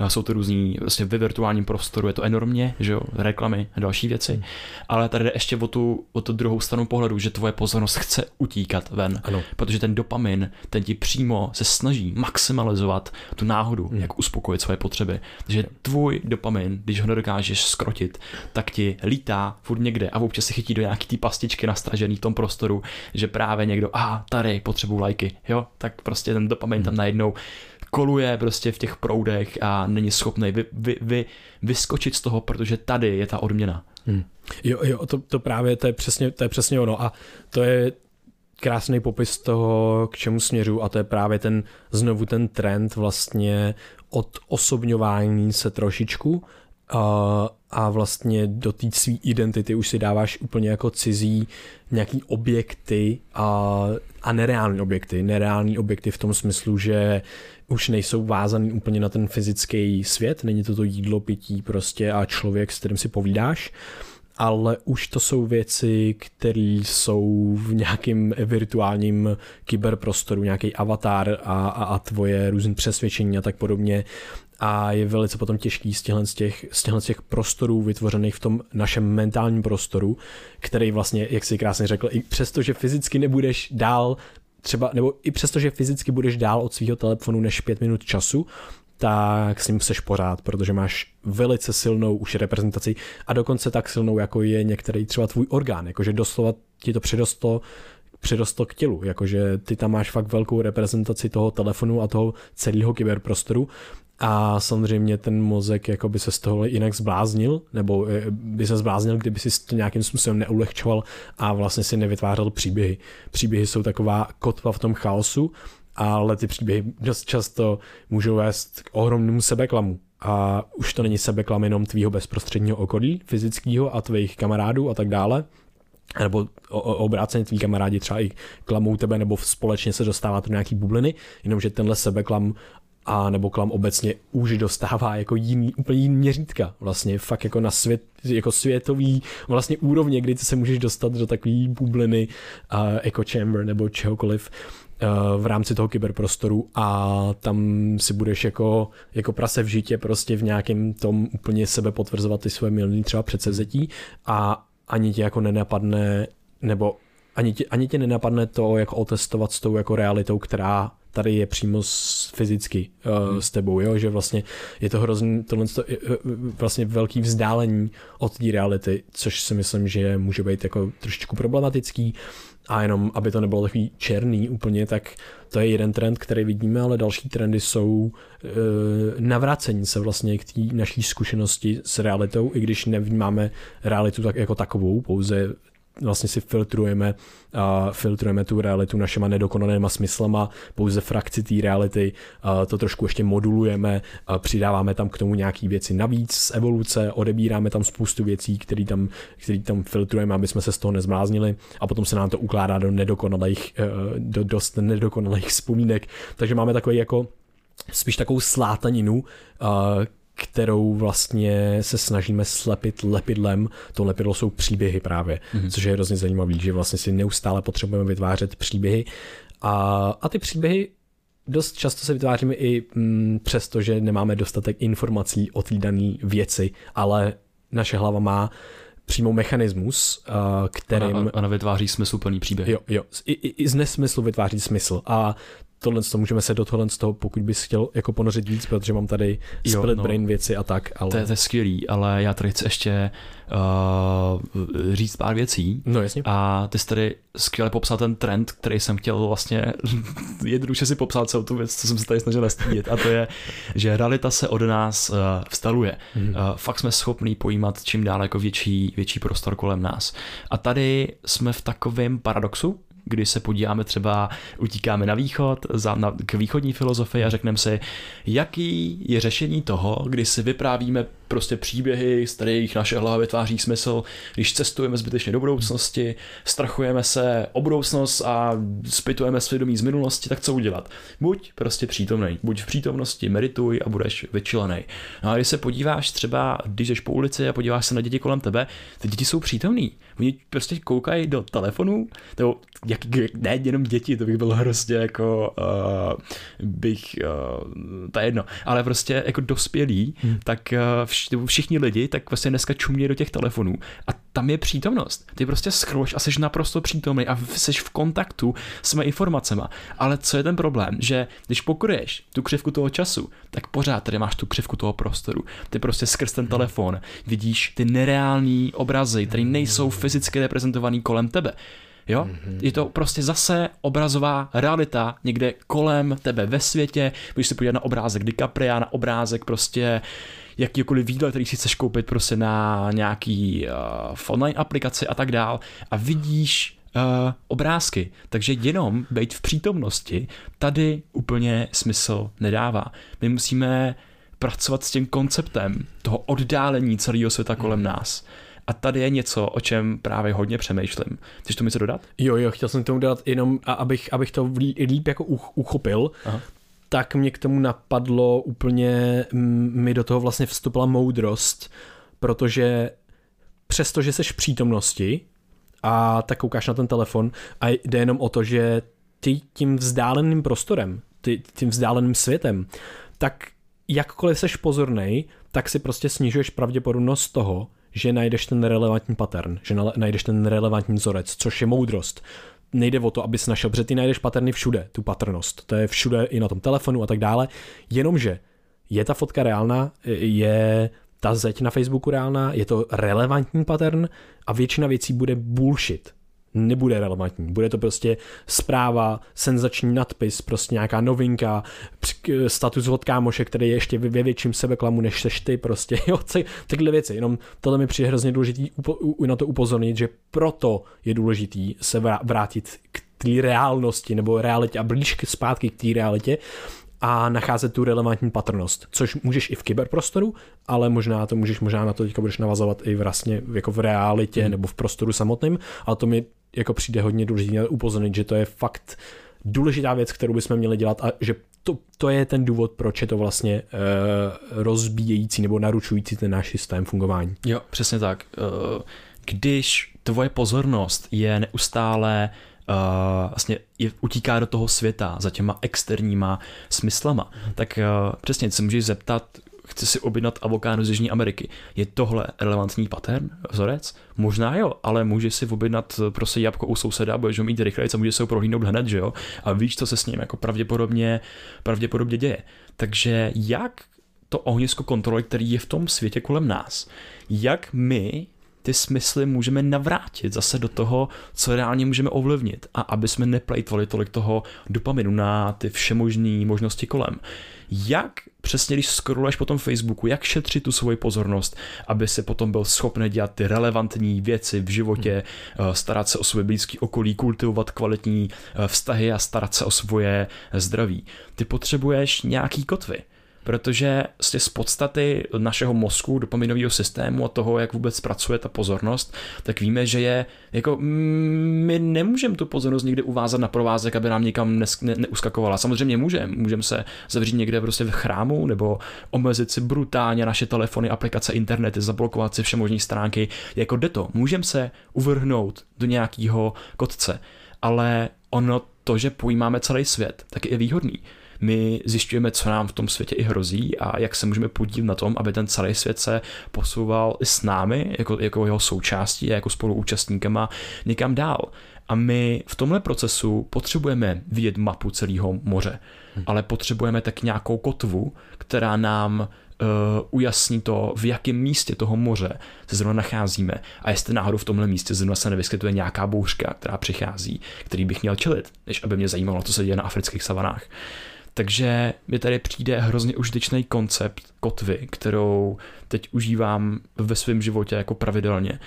jsou to různý, vlastně ve virtuálním prostoru je to enormně, že jo, reklamy a další věci, hmm. ale tady jde ještě o tu, o tu druhou stranu pohledu, že tvoje pozornost chce utíkat ven, ano. protože ten dopamin, ten ti přímo se snaží maximalizovat tu náhodu, hmm. jak uspokojit svoje potřeby. Takže tvůj dopamin, když ho nedokážeš skrotit, tak ti lítá furt někde a občas se chytí do nějaký ty pastičky nastražený v tom prostoru, že právě někdo, a ah, tady potřebuju lajky, jo, tak prostě ten dopamin hmm. tam najednou koluje prostě v těch proudech a není schopný vy, vy, vy, vyskočit z toho, protože tady je ta odměna. Hmm. Jo, jo, to, to právě, to je, přesně, to je přesně ono a to je krásný popis toho, k čemu směřu a to je právě ten, znovu ten trend vlastně od osobňování se trošičku a, a vlastně do té své identity už si dáváš úplně jako cizí nějaký objekty a, a nereální objekty. Nereální objekty v tom smyslu, že už nejsou vázaný úplně na ten fyzický svět, není to to jídlo, pití prostě a člověk, s kterým si povídáš, ale už to jsou věci, které jsou v nějakém virtuálním kyberprostoru, nějaký avatar a, a, a tvoje různé přesvědčení a tak podobně. A je velice potom těžký z těchto, z těch, z těchto z těch prostorů vytvořených v tom našem mentálním prostoru, který vlastně, jak si krásně řekl, i přesto, že fyzicky nebudeš dál třeba, nebo i přesto, že fyzicky budeš dál od svého telefonu než pět minut času, tak s ním seš pořád, protože máš velice silnou už reprezentaci a dokonce tak silnou, jako je některý třeba tvůj orgán, jakože doslova ti to přidostlo přirostlo k tělu, jakože ty tam máš fakt velkou reprezentaci toho telefonu a toho celého kyberprostoru a samozřejmě ten mozek jako by se z toho jinak zbláznil, nebo eh, by se zbláznil, kdyby si to nějakým způsobem neulehčoval a vlastně si nevytvářel příběhy. Příběhy jsou taková kotva v tom chaosu, ale ty příběhy dost často můžou vést k ohromnému sebeklamu. A už to není sebeklam jenom tvýho bezprostředního okolí, fyzického a tvých kamarádů a tak dále, nebo obráceně tví kamarádi třeba i klamou tebe, nebo společně se dostáváte do nějaký bubliny, jenomže tenhle sebeklam a nebo klam obecně už dostává jako jiný, úplně jiný měřítka, vlastně fakt jako na svět, jako světový vlastně úrovně, kdy ty se můžeš dostat do takové bubliny uh, echo chamber nebo čehokoliv uh, v rámci toho kyberprostoru. A tam si budeš jako, jako prase v žitě prostě v nějakém tom úplně sebe potvrzovat ty své milní třeba předsevzetí. A ani tě jako nenapadne, nebo ani tě, ani tě nenapadne to, jak otestovat s tou jako realitou, která tady je přímo s, fyzicky uh, hmm. s tebou, jo? že vlastně je to hrozně tohle to, uh, vlastně velký vzdálení od té reality, což si myslím, že může být jako trošičku problematický a jenom, aby to nebylo takový černý úplně, tak to je jeden trend, který vidíme, ale další trendy jsou uh, navracení se vlastně k té naší zkušenosti s realitou, i když nevnímáme realitu tak jako takovou, pouze vlastně si filtrujeme, uh, filtrujeme tu realitu našima nedokonalýma smyslama, pouze frakci té reality, uh, to trošku ještě modulujeme, uh, přidáváme tam k tomu nějaký věci navíc z evoluce, odebíráme tam spoustu věcí, které tam, který tam filtrujeme, aby jsme se z toho nezmláznili a potom se nám to ukládá do nedokonalých, uh, do dost nedokonalých vzpomínek. Takže máme takový jako spíš takovou slátaninu, uh, kterou vlastně se snažíme slepit lepidlem. To lepidlo jsou příběhy právě, mm-hmm. což je hrozně zajímavý, že vlastně si neustále potřebujeme vytvářet příběhy a, a ty příběhy dost často se vytváříme i mm, přesto, že nemáme dostatek informací o té dané věci, ale naše hlava má přímo mechanismus, kterým... Ona, ona vytváří smysluplný příběh. Jo, jo. I, i, I z nesmyslu vytváří smysl. A tohle to můžeme se do tohle z toho, pokud bys chtěl jako ponořit víc, protože mám tady jo, split no, brain věci a tak. Ale... To, je, to je skvělý, ale já tady chci ještě uh, říct pár věcí. No jasně. A ty jsi tady skvěle popsal ten trend, který jsem chtěl vlastně jednoduše si popsal celou tu věc, co jsem se tady snažil nastínit. A to je, že realita se od nás uh, vstaluje. Hmm. Uh, fakt jsme schopní pojímat čím dál jako větší, větší prostor kolem nás. A tady jsme v takovém paradoxu, kdy se podíváme třeba, utíkáme na východ, za, na, k východní filozofii a řekneme si, jaký je řešení toho, kdy si vyprávíme prostě příběhy, z kterých naše hlava vytváří smysl, když cestujeme zbytečně do budoucnosti, strachujeme se o budoucnost a zpytujeme svědomí z minulosti, tak co udělat? Buď prostě přítomný, buď v přítomnosti medituj a budeš vyčilený. No a když se podíváš třeba, když jdeš po ulici a podíváš se na děti kolem tebe, ty děti jsou přítomný. Oni prostě koukají do telefonu, nebo jak, ne jenom děti, to bych byl hrozně jako, uh, bych, uh, to je jedno, ale prostě jako dospělí, hmm. tak uh, všichni lidi, tak vlastně dneska čumě do těch telefonů a tam je přítomnost. Ty prostě scrolluš a jsi naprosto přítomný a jsi v kontaktu s těmi informacemi. Ale co je ten problém? Že když pokoruješ tu křivku toho času, tak pořád tady máš tu křivku toho prostoru. Ty prostě skrz ten telefon vidíš ty nereální obrazy, které nejsou fyzicky reprezentované kolem tebe. Jo? Mm-hmm. Je to prostě zase obrazová realita někde kolem tebe ve světě. Když si podívat na obrázek DiCapria, na obrázek prostě jakýkoliv výdle, který si chceš koupit prostě na nějaký uh, online aplikaci a tak dál a vidíš uh, obrázky. Takže jenom být v přítomnosti tady úplně smysl nedává. My musíme pracovat s tím konceptem toho oddálení celého světa kolem nás. A tady je něco, o čem právě hodně přemýšlím. Chceš to něco dodat? Jo, jo, chtěl jsem tomu dát jenom, abych, abych to líp jako uchopil, Aha tak mě k tomu napadlo úplně, mi do toho vlastně vstupila moudrost, protože přestože jsi v přítomnosti a tak koukáš na ten telefon a jde jenom o to, že ty tím vzdáleným prostorem, ty, tím vzdáleným světem, tak jakkoliv jsi pozorný, tak si prostě snižuješ pravděpodobnost toho, že najdeš ten relevantní pattern, že najdeš ten relevantní vzorec, což je moudrost nejde o to, abys našel, protože ty najdeš paterny všude, tu patrnost. To je všude i na tom telefonu a tak dále. Jenomže je ta fotka reálná, je ta zeď na Facebooku reálná, je to relevantní pattern a většina věcí bude bullshit. Nebude relevantní. Bude to prostě zpráva, senzační nadpis, prostě nějaká novinka, status od kámoše, který je ještě ve větším sebeklamu než seš ty, prostě, jo, takhle věci. Jenom tohle mi přijde hrozně důležitý na to upozornit, že proto je důležitý se vrátit k té reálnosti nebo realitě a blíž zpátky k té realitě a nacházet tu relevantní patrnost, což můžeš i v kyberprostoru, ale možná to můžeš, možná na to teďka budeš navazovat i vlastně jako v realitě hmm. nebo v prostoru samotném, ale to mi jako přijde hodně důležité upozornit, že to je fakt důležitá věc, kterou bychom měli dělat a že to, to je ten důvod, proč je to vlastně uh, rozbíjející nebo naručující ten náš systém fungování. Jo, přesně tak. Uh, když tvoje pozornost je neustále uh, vlastně je, utíká do toho světa za těma externíma smyslama, tak uh, přesně se můžeš zeptat, chci si objednat avokádo z Jižní Ameriky. Je tohle relevantní pattern, vzorec? Možná jo, ale může si objednat prostě jabko u souseda, budeš ho mít rychleji a může se ho prohlídnout hned, že jo? A víš, co se s ním jako pravděpodobně, pravděpodobně děje. Takže jak to ohnisko kontroly, který je v tom světě kolem nás, jak my ty smysly můžeme navrátit zase do toho, co reálně můžeme ovlivnit a aby jsme neplejtvali tolik toho dopaminu na ty všemožné možnosti kolem. Jak přesně, když scrolluješ po tom Facebooku, jak šetřit tu svoji pozornost, aby se potom byl schopný dělat ty relevantní věci v životě, hmm. starat se o svoje blízké okolí, kultivovat kvalitní eh, vztahy a starat se o svoje zdraví. Ty potřebuješ nějaký kotvy protože z podstaty našeho mozku, dopaminového systému a toho, jak vůbec pracuje ta pozornost, tak víme, že je jako mm, my nemůžeme tu pozornost někde uvázat na provázek, aby nám nikam nes, ne, neuskakovala. Samozřejmě můžeme, můžeme se zavřít někde prostě v chrámu nebo omezit si brutálně naše telefony, aplikace, internety, zablokovat si všemožní stránky, jako jde to. Můžeme se uvrhnout do nějakého kotce, ale ono to, že pojímáme celý svět, tak je výhodný my zjišťujeme, co nám v tom světě i hrozí a jak se můžeme podívat na tom, aby ten celý svět se posouval i s námi, jako, jako jeho součástí a jako spoluúčastníkama někam dál. A my v tomhle procesu potřebujeme vidět mapu celého moře, hmm. ale potřebujeme tak nějakou kotvu, která nám uh, ujasní to, v jakém místě toho moře se zrovna nacházíme a jestli náhodou v tomhle místě zrovna se nevyskytuje nějaká bouřka, která přichází, který bych měl čelit, než aby mě zajímalo, co se děje na afrických savanách. Takže mi tady přijde hrozně užitečný koncept kotvy, kterou teď užívám ve svém životě jako pravidelně.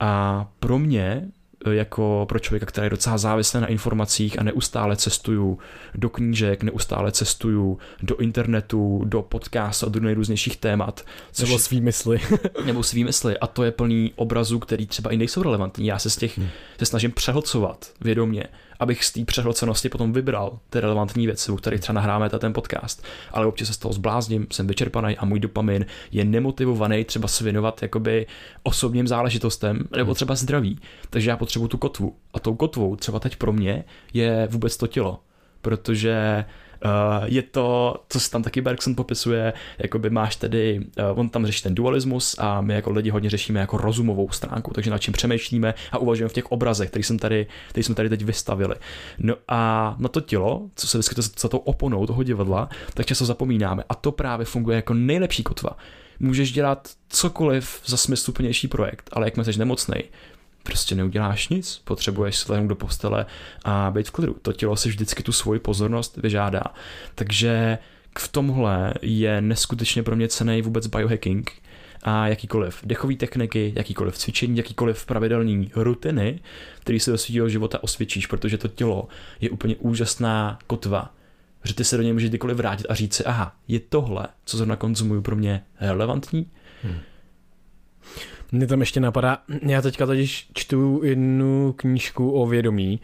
A pro mě jako pro člověka, který je docela závislý na informacích a neustále cestuju do knížek, neustále cestuju do internetu, do podcastu a do nejrůznějších témat. Což, nebo svý mysli. nebo svý mysli a to je plný obrazů, který třeba i nejsou relevantní. Já se z těch hmm. se snažím přehlcovat vědomě abych z té přehlcenosti potom vybral ty relevantní věci, u kterých třeba nahráme ten podcast. Ale občas se z toho zblázním, jsem vyčerpaný a můj dopamin je nemotivovaný třeba se věnovat jakoby osobním záležitostem nebo třeba zdraví. Takže já potřebuju tu kotvu. A tou kotvou třeba teď pro mě je vůbec to tělo. Protože je to, co se tam taky Bergson popisuje, jakoby máš tedy, uh, on tam řeší ten dualismus a my jako lidi hodně řešíme jako rozumovou stránku, takže nad čím přemýšlíme a uvažujeme v těch obrazech, které jsem tady, který jsme tady teď vystavili. No a na to tělo, co se vyskytuje za tou oponou toho divadla, tak často zapomínáme a to právě funguje jako nejlepší kotva. Můžeš dělat cokoliv za smysluplnější projekt, ale jak jsi nemocnej, prostě neuděláš nic, potřebuješ se do postele a být v klidu. To tělo si vždycky tu svoji pozornost vyžádá. Takže v tomhle je neskutečně pro mě cený vůbec biohacking a jakýkoliv dechový techniky, jakýkoliv cvičení, jakýkoliv pravidelný rutiny, který si do svého života osvědčíš, protože to tělo je úplně úžasná kotva, že ty se do něj můžeš kdykoliv vrátit a říct si, aha, je tohle, co zrovna konzumuju pro mě relevantní? Hmm. Mně tam ještě napadá, já teďka totiž čtu jednu knížku o vědomí,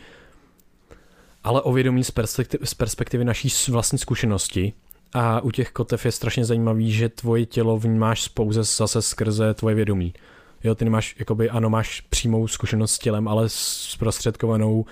ale o vědomí z, perspektiv, z perspektivy naší vlastní zkušenosti. A u těch kotev je strašně zajímavý, že tvoje tělo vnímáš pouze zase skrze tvoje vědomí. Jo, ty nemáš, jakoby, ano, máš přímou zkušenost s tělem, ale zprostředkovanou,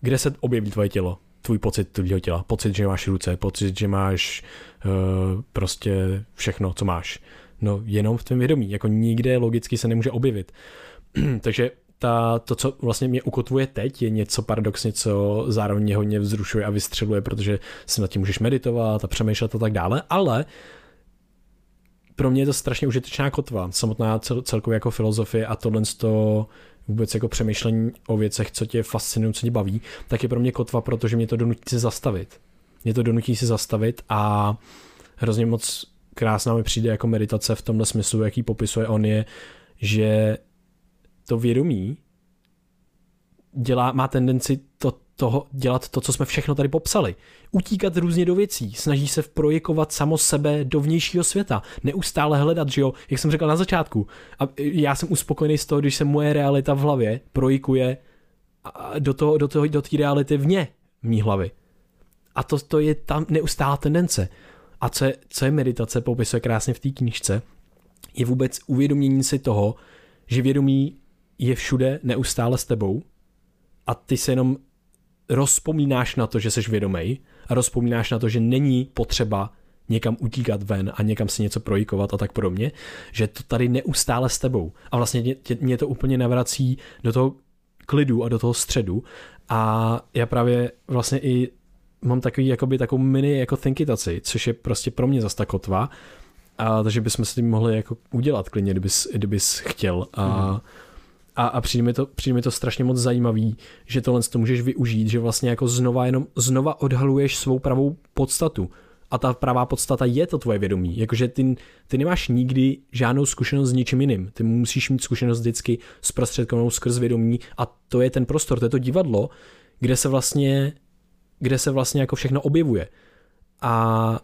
kde se objeví tvoje tělo, tvůj pocit tvého těla, pocit, že máš ruce, pocit, že máš uh, prostě všechno, co máš. No jenom v tvém vědomí, jako nikde logicky se nemůže objevit. Takže ta, to, co vlastně mě ukotvuje teď, je něco paradoxně, co zároveň mě hodně vzrušuje a vystřeluje, protože si nad tím můžeš meditovat a přemýšlet a tak dále, ale pro mě je to strašně užitečná kotva, samotná cel, celkově jako filozofie a tohle to vůbec jako přemýšlení o věcech, co tě fascinuje, co tě baví, tak je pro mě kotva, protože mě to donutí se zastavit. Mě to donutí se zastavit a hrozně moc krásná mi přijde jako meditace v tomhle smyslu, jaký popisuje on je, že to vědomí dělá, má tendenci to, toho dělat to, co jsme všechno tady popsali. Utíkat různě do věcí, snaží se projekovat samo sebe do vnějšího světa, neustále hledat, že jo, jak jsem řekl na začátku. A já jsem uspokojený z toho, když se moje realita v hlavě projikuje do, toho, do, toho, do té reality vně mý hlavy. A to, to je tam neustálá tendence. A co je, co je meditace, popisuje krásně v té knižce, je vůbec uvědomění si toho, že vědomí je všude neustále s tebou a ty se jenom rozpomínáš na to, že jsi vědomý a rozpomínáš na to, že není potřeba někam utíkat ven a někam si něco projikovat a tak podobně, že to tady neustále s tebou. A vlastně mě, mě to úplně navrací do toho klidu a do toho středu a já právě vlastně i mám takový, jakoby takovou mini jako thinkitaci, což je prostě pro mě zase ta kotva, a, takže bychom s tím mohli jako udělat klidně, kdybys, kdybys chtěl. A, mm. a, a přijde, mi to, přijde mi to strašně moc zajímavý, že tohle to můžeš využít, že vlastně jako znova jenom znova odhaluješ svou pravou podstatu. A ta pravá podstata je to tvoje vědomí. Jakože ty, ty nemáš nikdy žádnou zkušenost s ničím jiným. Ty musíš mít zkušenost vždycky zprostředkovanou skrz vědomí a to je ten prostor, to je to divadlo, kde se vlastně kde se vlastně jako všechno objevuje. A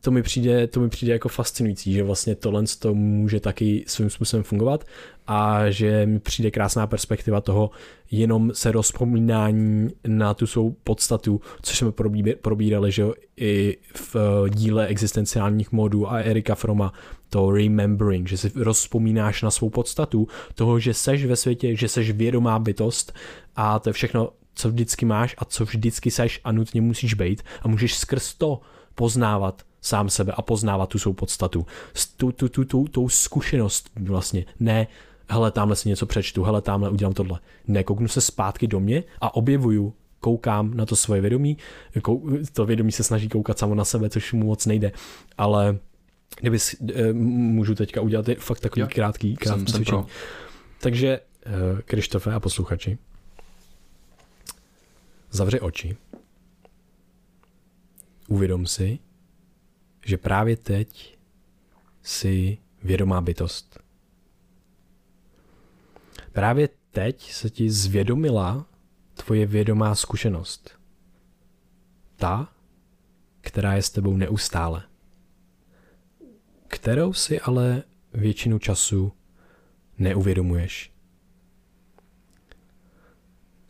to mi přijde, to mi přijde jako fascinující, že vlastně tohle to může taky svým způsobem fungovat a že mi přijde krásná perspektiva toho jenom se rozpomínání na tu svou podstatu, což jsme probírali, že i v díle existenciálních modů a Erika Froma, to remembering, že si rozpomínáš na svou podstatu toho, že seš ve světě, že seš vědomá bytost a to je všechno co vždycky máš a co vždycky seš a nutně musíš být a můžeš skrz to poznávat sám sebe a poznávat tu svou podstatu. Tu, tu, tu, tu, tou zkušenost vlastně. Ne, hele, tamhle si něco přečtu, hele, tamhle udělám tohle. Ne, kouknu se zpátky do mě a objevuju koukám na to svoje vědomí, to vědomí se snaží koukat samo na sebe, což mu moc nejde, ale kdyby eh, můžu teďka udělat fakt takový jo, krátký, krátký jsem, cvičení. Jsem Takže eh, Krištofe a posluchači, Zavři oči. Uvědom si, že právě teď jsi vědomá bytost. Právě teď se ti zvědomila tvoje vědomá zkušenost. Ta, která je s tebou neustále. Kterou si ale většinu času neuvědomuješ.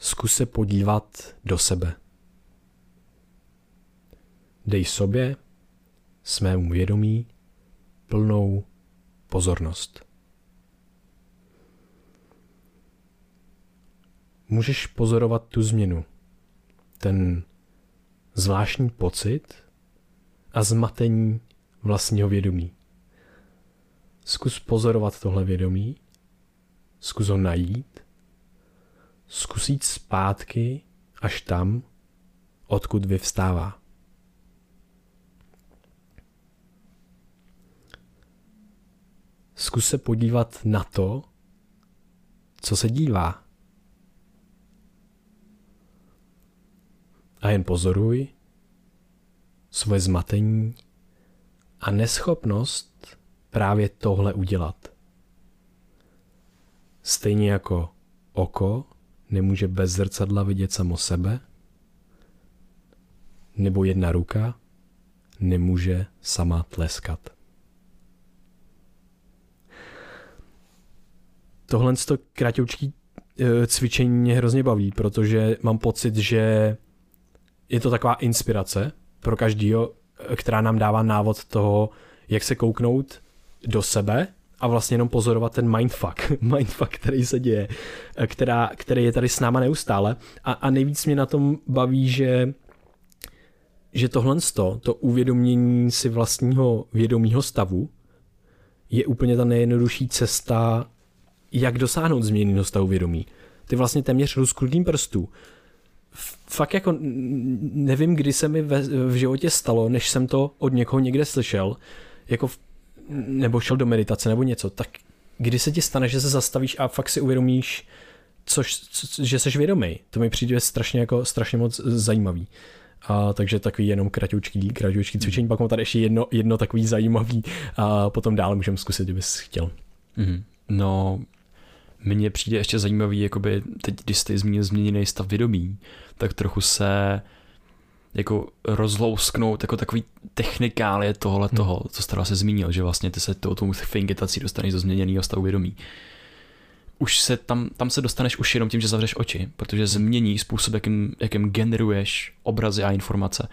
Zkus se podívat do sebe. Dej sobě, svému vědomí, plnou pozornost. Můžeš pozorovat tu změnu, ten zvláštní pocit a zmatení vlastního vědomí. Zkus pozorovat tohle vědomí, zkus ho najít zkusit zpátky až tam, odkud vyvstává. Zkus se podívat na to, co se dívá. A jen pozoruj svoje zmatení a neschopnost právě tohle udělat. Stejně jako oko nemůže bez zrcadla vidět samo sebe, nebo jedna ruka nemůže sama tleskat. Tohle to kratoučký e, cvičení mě hrozně baví, protože mám pocit, že je to taková inspirace pro každýho, e, která nám dává návod toho, jak se kouknout do sebe a vlastně jenom pozorovat ten mindfuck, mindfuck, který se děje, eh, která, který je tady s náma neustále. A, a nejvíc mě na tom baví, že že tohle to uvědomění si vlastního vědomího stavu je úplně ta nejjednodušší cesta, jak dosáhnout změněného stavu vědomí. Ty vlastně téměř rozkrutím prstů. Fakt jako nevím, kdy se mi ve, v životě stalo, než jsem to od někoho někde slyšel, jako v nebo šel do meditace nebo něco, tak kdy se ti stane, že se zastavíš a fakt si uvědomíš, což, co, že jsi vědomý. To mi přijde strašně jako strašně moc zajímavý. A, takže takový jenom kratoučký, kratoučký hmm. cvičení. Pak mám tady ještě jedno, jedno takový zajímavý a potom dál můžeme zkusit, kdybys chtěl. Mm. No, mně přijde ještě zajímavý, jakoby teď, když jste zmínil změněný stav vědomí, tak trochu se jako rozlousknout jako takový technikálie tohle hmm. toho, co jste se zmínil, že vlastně ty se to, tomu fingetací dostaneš do změněného stavu vědomí. Už se tam, tam se dostaneš už jenom tím, že zavřeš oči, protože změní způsob, jakým, jakým generuješ obrazy a informace.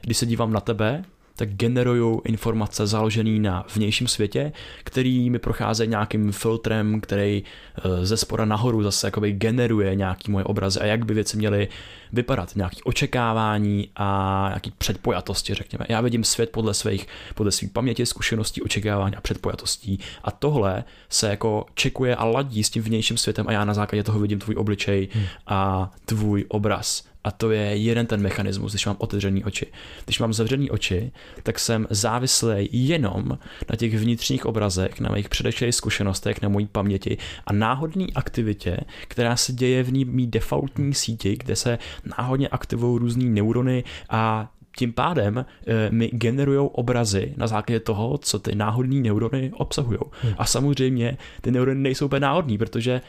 Když se dívám na tebe, tak generují informace založené na vnějším světě, který mi procházejí nějakým filtrem, který eh, ze spora nahoru zase jakoby generuje nějaký moje obrazy a jak by věci měly vypadat, nějaký očekávání a nějaký předpojatosti, řekněme. Já vidím svět podle svých, podle svých paměti, zkušeností, očekávání a předpojatostí a tohle se jako čekuje a ladí s tím vnějším světem a já na základě toho vidím tvůj obličej hmm. a tvůj obraz. A to je jeden ten mechanismus, když mám otevřený oči. Když mám zavřený oči, tak jsem závislý jenom na těch vnitřních obrazech, na mých předešlých zkušenostech, na mojí paměti a náhodné aktivitě, která se děje v ní mý defaultní síti, kde se náhodně aktivují různé neurony a tím pádem e, mi generují obrazy na základě toho, co ty náhodné neurony obsahují. Hmm. A samozřejmě ty neurony nejsou úplně náhodný, protože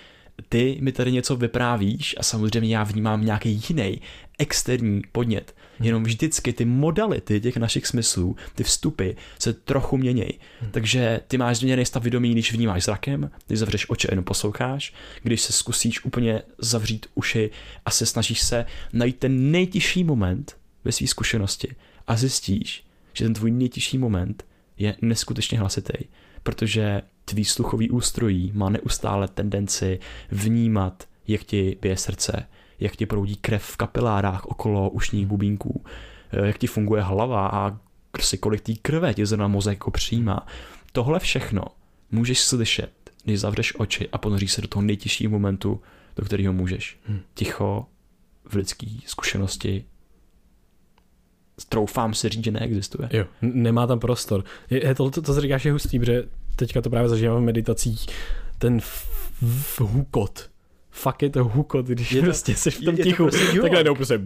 ty mi tady něco vyprávíš a samozřejmě já vnímám nějaký jiný externí podnět. Hmm. Jenom vždycky ty modality těch našich smyslů, ty vstupy se trochu mění. Hmm. Takže ty máš změněný stav vědomí, když vnímáš zrakem, když zavřeš oči a jenom posloucháš, když se zkusíš úplně zavřít uši a se snažíš se najít ten nejtižší moment ve své zkušenosti a zjistíš, že ten tvůj nejtižší moment je neskutečně hlasitý, protože tvý sluchový ústrojí má neustále tendenci vnímat, jak ti bije srdce, jak ti proudí krev v kapilárách okolo ušních bubínků, eh, jak ti funguje hlava a prostě kolik té krve ti zrovna mozek jako přijímá. Tohle všechno můžeš slyšet, když zavřeš oči a ponoříš se do toho nejtěžšího momentu, do kterého můžeš. Hmm. Ticho v lidské zkušenosti troufám si říct, že neexistuje. Jo, nemá tam prostor. Je, to, to, to, to říkáš je hustý, protože teďka to právě zažívám v meditacích, ten hukot, fakt je to hukot, když je to, prostě jsi v tom je tichu, prostě tak najednou prostě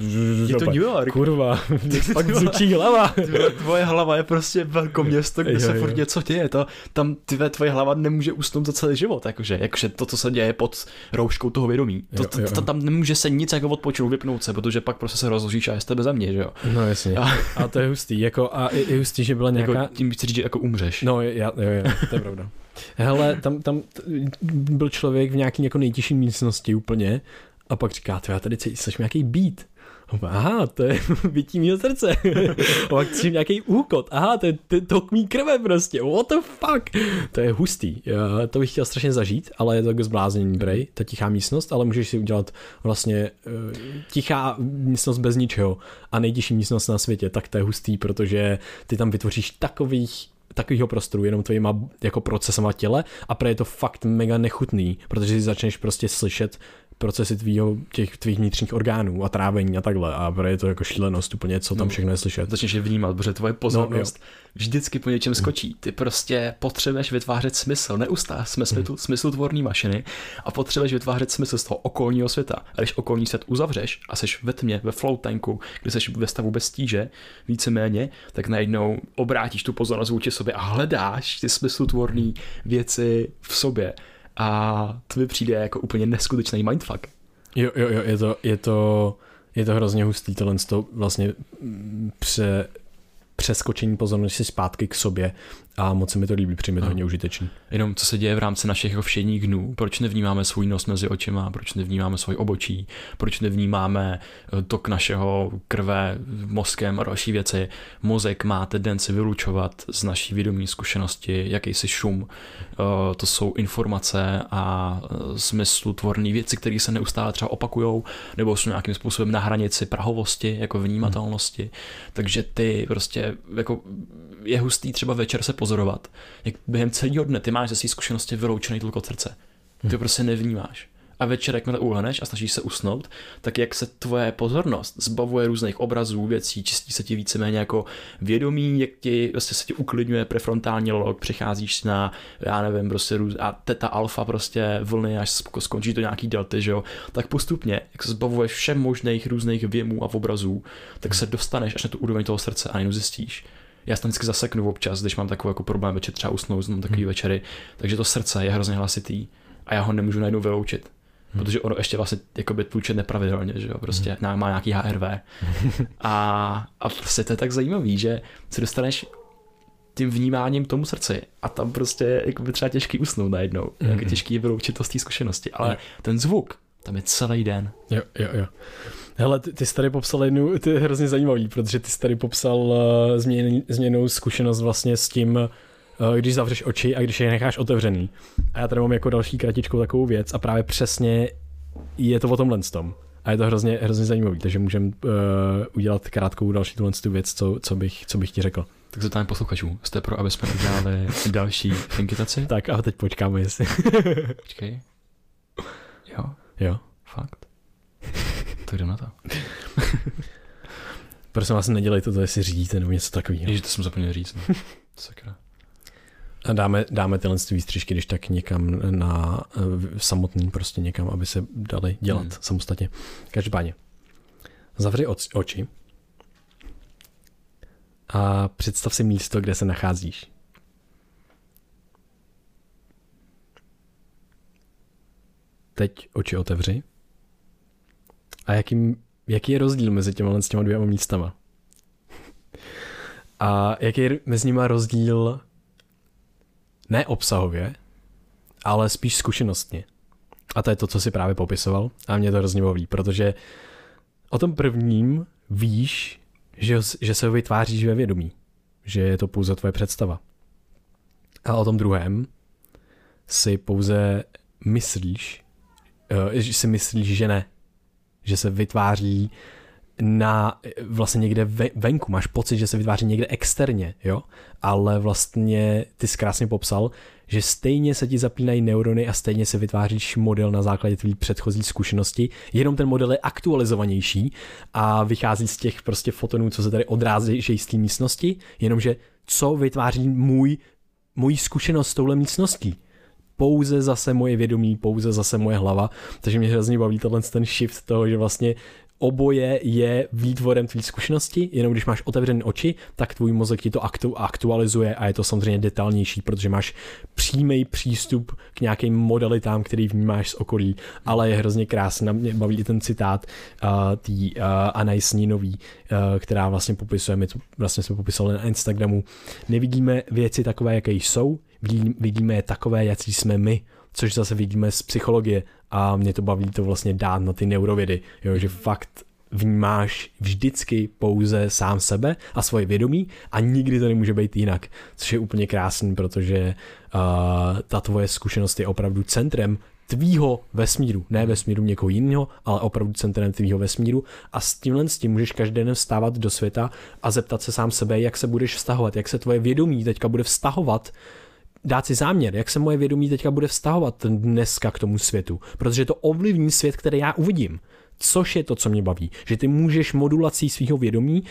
je to New York. Kurva, fakt zvučí hlava. Tvoje hlava je prostě velkoměsto, kde jo, se furt něco děje, to, tam tvé, tvoje hlava nemůže usnout za celý život, jakože, jakože to, co se děje pod rouškou toho vědomí, to, jo, jo. to, tam nemůže se nic jako odpočinout, vypnout se, protože pak prostě se rozložíš a je z tebe země, že jo. No jasně, a, a to je hustý, jako a je, je hustý, že byla jako nějaká... Jako, tím chci říct, že jako umřeš. No, já, jo, jo, to je pravda. Hele, tam, tam byl člověk v nějaký jako nejtěžší místnosti úplně a pak říká, já tady jsi nějaký beat. Aha, to je bytí mého srdce. A pak cítím nějaký úkot. Aha, to je tok mý krve prostě. What the fuck? To je hustý. Já to bych chtěl strašně zažít, ale je to jako zbláznění, brej, ta tichá místnost, ale můžeš si udělat vlastně uh, tichá místnost bez ničeho a nejtěžší místnost na světě, tak to je hustý, protože ty tam vytvoříš takových takového prostoru jenom tvojima jako procesama těle a pro je to fakt mega nechutný, protože si začneš prostě slyšet procesy tvýho, těch tvých vnitřních orgánů a trávení a takhle a je to jako šílenost úplně, co tam no, všechno je slyšet. Začneš je vnímat, protože tvoje pozornost no, vždycky po něčem skočí. Ty prostě potřebuješ vytvářet smysl, neustále jsme smysl, hmm. smysl tvorný mašiny a potřebuješ vytvářet smysl z toho okolního světa. A když okolní svět uzavřeš a seš ve tmě, ve flow tanku, kde seš ve stavu bez tíže, víceméně, tak najednou obrátíš tu pozornost vůči sobě a hledáš ty smyslotvorné věci v sobě a to mi přijde jako úplně neskutečný mindfuck. Jo, jo, jo, je to, je to, je to hrozně hustý, tohle to vlastně pře, přeskočení pozornosti zpátky k sobě a moc se mi to líbí, přijme to hodně užitečný. Jenom co se děje v rámci našich všedních dnů, proč nevnímáme svůj nos mezi očima, proč nevnímáme svůj obočí, proč nevnímáme eh, tok našeho krve mozkem a další věci. Mozek má tendenci vylučovat z naší vědomí zkušenosti jakýsi šum. Eh, to jsou informace a eh, smyslu tvorné věci, které se neustále třeba opakují, nebo jsou nějakým způsobem na hranici prahovosti, jako vnímatelnosti. Takže ty prostě jako je hustý třeba večer se pozorovat, jak během celého dne ty máš ze své zkušenosti vyloučený tluk od srdce. Ty to prostě nevnímáš. A večer, jakmile uhneš a snažíš se usnout, tak jak se tvoje pozornost zbavuje různých obrazů, věcí, čistí se ti víceméně jako vědomí, jak ti prostě se ti uklidňuje prefrontální log, přicházíš na, já nevím, prostě růz, a teta alfa prostě vlny, až skončí to nějaký delty, že jo, tak postupně, jak se zbavuješ všem možných různých věmů a obrazů, tak se dostaneš až na tu úroveň toho srdce a jenom zjistíš, já se tam vždycky zaseknu občas, když mám takový jako problém večer třeba usnout, mám takový hmm. večery, takže to srdce je hrozně hlasitý a já ho nemůžu najednou vyloučit. Hmm. Protože ono ještě vlastně jakoby tluče nepravidelně, že jo, prostě hmm. má nějaký HRV. a, a prostě to je tak zajímavý, že se dostaneš tím vnímáním tomu srdci a tam prostě jakoby třeba těžký usnout najednou, hmm. jak těžký je vyloučit to z té zkušenosti, ale hmm. ten zvuk tam je celý den. Jo, jo, jo. Hele, ty, ty jsi tady popsal jednu, ty je hrozně zajímavý, protože ty jsi tady popsal uh, změn, změnou zkušenost vlastně s tím, uh, když zavřeš oči a když je necháš otevřený. A já tady mám jako další kratičkou takovou věc a právě přesně je to o tomhle tom. A je to hrozně, hrozně zajímavý, takže můžeme uh, udělat krátkou další tuhle tu věc, co, co, bych, co bych ti řekl. Tak zeptám posluchačů, jste pro, aby jsme udělali další inkitaci? Tak a teď počkáme, jestli. Počkej. Jo? Jo. Fakt. Tak jdem na to. Prosím vás, nedělejte to, jestli řídíte nebo něco takového. Ježiš, to jsem zapomněl říct. No. Sakra. A dáme, dáme tyhle výstřižky, když tak někam na samotný prostě někam, aby se dali dělat hmm. samostatně. Každopádně. Zavři oči a představ si místo, kde se nacházíš. Teď oči otevři. A jaký, jaký je rozdíl mezi těma, s těma dvěma místama? A jaký je mezi nimi rozdíl ne obsahově, ale spíš zkušenostně. A to je to, co si právě popisoval a mě to hrozně baví, protože o tom prvním víš, že, že se ho vytváříš ve vědomí, že je to pouze tvoje představa. A o tom druhém si pouze myslíš, uh, že si myslíš, že ne, že se vytváří na vlastně někde venku, máš pocit, že se vytváří někde externě, jo, ale vlastně ty jsi krásně popsal, že stejně se ti zapínají neurony a stejně se vytváříš model na základě tvý předchozí zkušenosti, jenom ten model je aktualizovanější a vychází z těch prostě fotonů, co se tady odrází z té místnosti, jenomže co vytváří můj, můj zkušenost s touhle místností pouze zase moje vědomí, pouze zase moje hlava, takže mě hrozně baví tenhle ten shift toho, že vlastně oboje je výtvorem tvý zkušenosti, jenom když máš otevřené oči, tak tvůj mozek ti to aktu- aktualizuje a je to samozřejmě detailnější, protože máš přímý přístup k nějakým modalitám, který vnímáš z okolí, ale je hrozně krásný, mě baví ten citát uh, tý uh, Anais Nínový, uh, která vlastně popisuje, my to vlastně jsme popisali na Instagramu, nevidíme věci takové, jaké jsou, vidíme je takové, jaký jsme my, což zase vidíme z psychologie. A mě to baví to vlastně dát na ty neurovědy, jo, že fakt vnímáš vždycky pouze sám sebe a svoje vědomí a nikdy to nemůže být jinak, což je úplně krásný, protože uh, ta tvoje zkušenost je opravdu centrem tvýho vesmíru, ne vesmíru někoho jiného, ale opravdu centrem tvýho vesmíru. A s tímhle s tím můžeš každý den vstávat do světa a zeptat se sám sebe, jak se budeš vztahovat, jak se tvoje vědomí teďka bude vztahovat dát si záměr, jak se moje vědomí teďka bude vztahovat dneska k tomu světu, protože to ovlivní svět, který já uvidím. Což je to, co mě baví, že ty můžeš modulací svého vědomí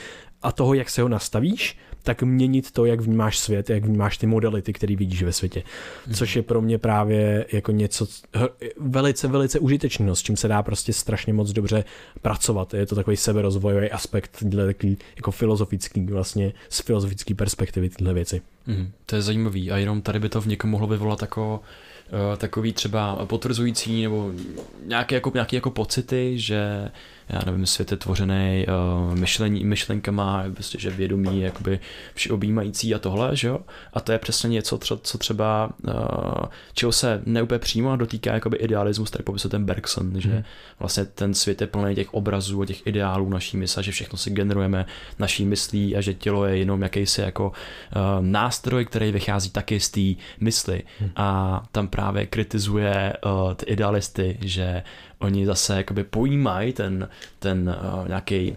a toho, jak se ho nastavíš, tak měnit to, jak vnímáš svět, jak vnímáš ty modality, které vidíš ve světě. Mhm. Což je pro mě právě jako něco velice, velice užitečného, s čím se dá prostě strašně moc dobře pracovat. Je to takový seberozvojový aspekt, takový jako filozofický vlastně, z filozofické perspektivy tyhle věci. Mm, to je zajímavý a jenom tady by to v někom mohlo vyvolat jako uh, takový třeba potvrzující nebo nějaké jako, nějaké jako pocity, že já nevím, svět je tvořený uh, myšlení, myšlenkama, prostě, že vědomí je jakoby všeobjímající a tohle, že jo? A to je přesně něco, co, co třeba, uh, čeho se neúplně přímo dotýká jakoby idealismus, tady popisuje ten Bergson, že hmm. vlastně ten svět je plný těch obrazů a těch ideálů naší mysle, že všechno si generujeme naší myslí a že tělo je jenom jakýsi jako uh, nástroj, který vychází taky z té mysli hmm. a tam právě kritizuje uh, ty idealisty, že oni zase jakoby pojímají ten, ten uh, nějaký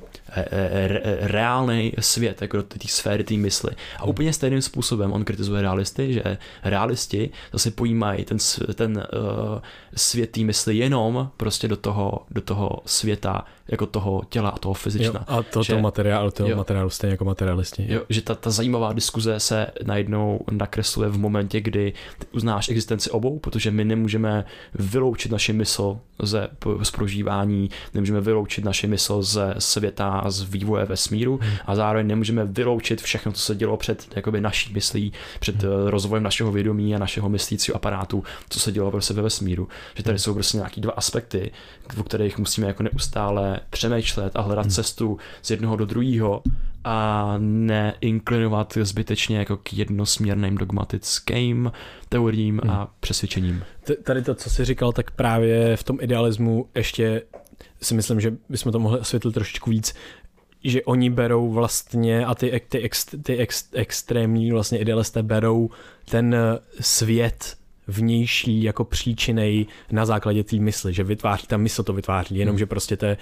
re, reálný svět, jako do té sféry té mysli. A hmm. úplně stejným způsobem on kritizuje realisty, že realisti zase pojímají ten, ten uh, svět té mysli jenom prostě do toho, do toho světa jako toho těla a toho fyzična. Jo, a to, že, to materiál, to jo, materiálu stejně jako materialisti. Jo, že ta, ta zajímavá diskuze se najednou nakresluje v momentě, kdy uznáš existenci obou, protože my nemůžeme vyloučit naši mysl ze z prožívání, nemůžeme vyloučit naši mysl ze světa, z vývoje vesmíru hmm. a zároveň nemůžeme vyloučit všechno, co se dělo před jakoby naší myslí, před hmm. Eh, rozvojem našeho vědomí a našeho myslícího aparátu, co se dělo prostě ve vesmíru. Že tady hmm. jsou prostě nějaký dva aspekty, o kterých musíme jako neustále přemýšlet a hledat hmm. cestu z jednoho do druhého a neinklinovat zbytečně jako k jednosměrným dogmatickým teoriím hmm. a přesvědčením. Tady to, co jsi říkal, tak právě v tom idealismu ještě si myslím, že bychom to mohli osvětlit trošičku víc, že oni berou vlastně a ty, ty, ex, ty ex, extrémní vlastně idealisté berou ten svět vnější jako příčinej na základě té mysli, že vytváří, ta mysl to vytváří, jenomže hmm. prostě to, je,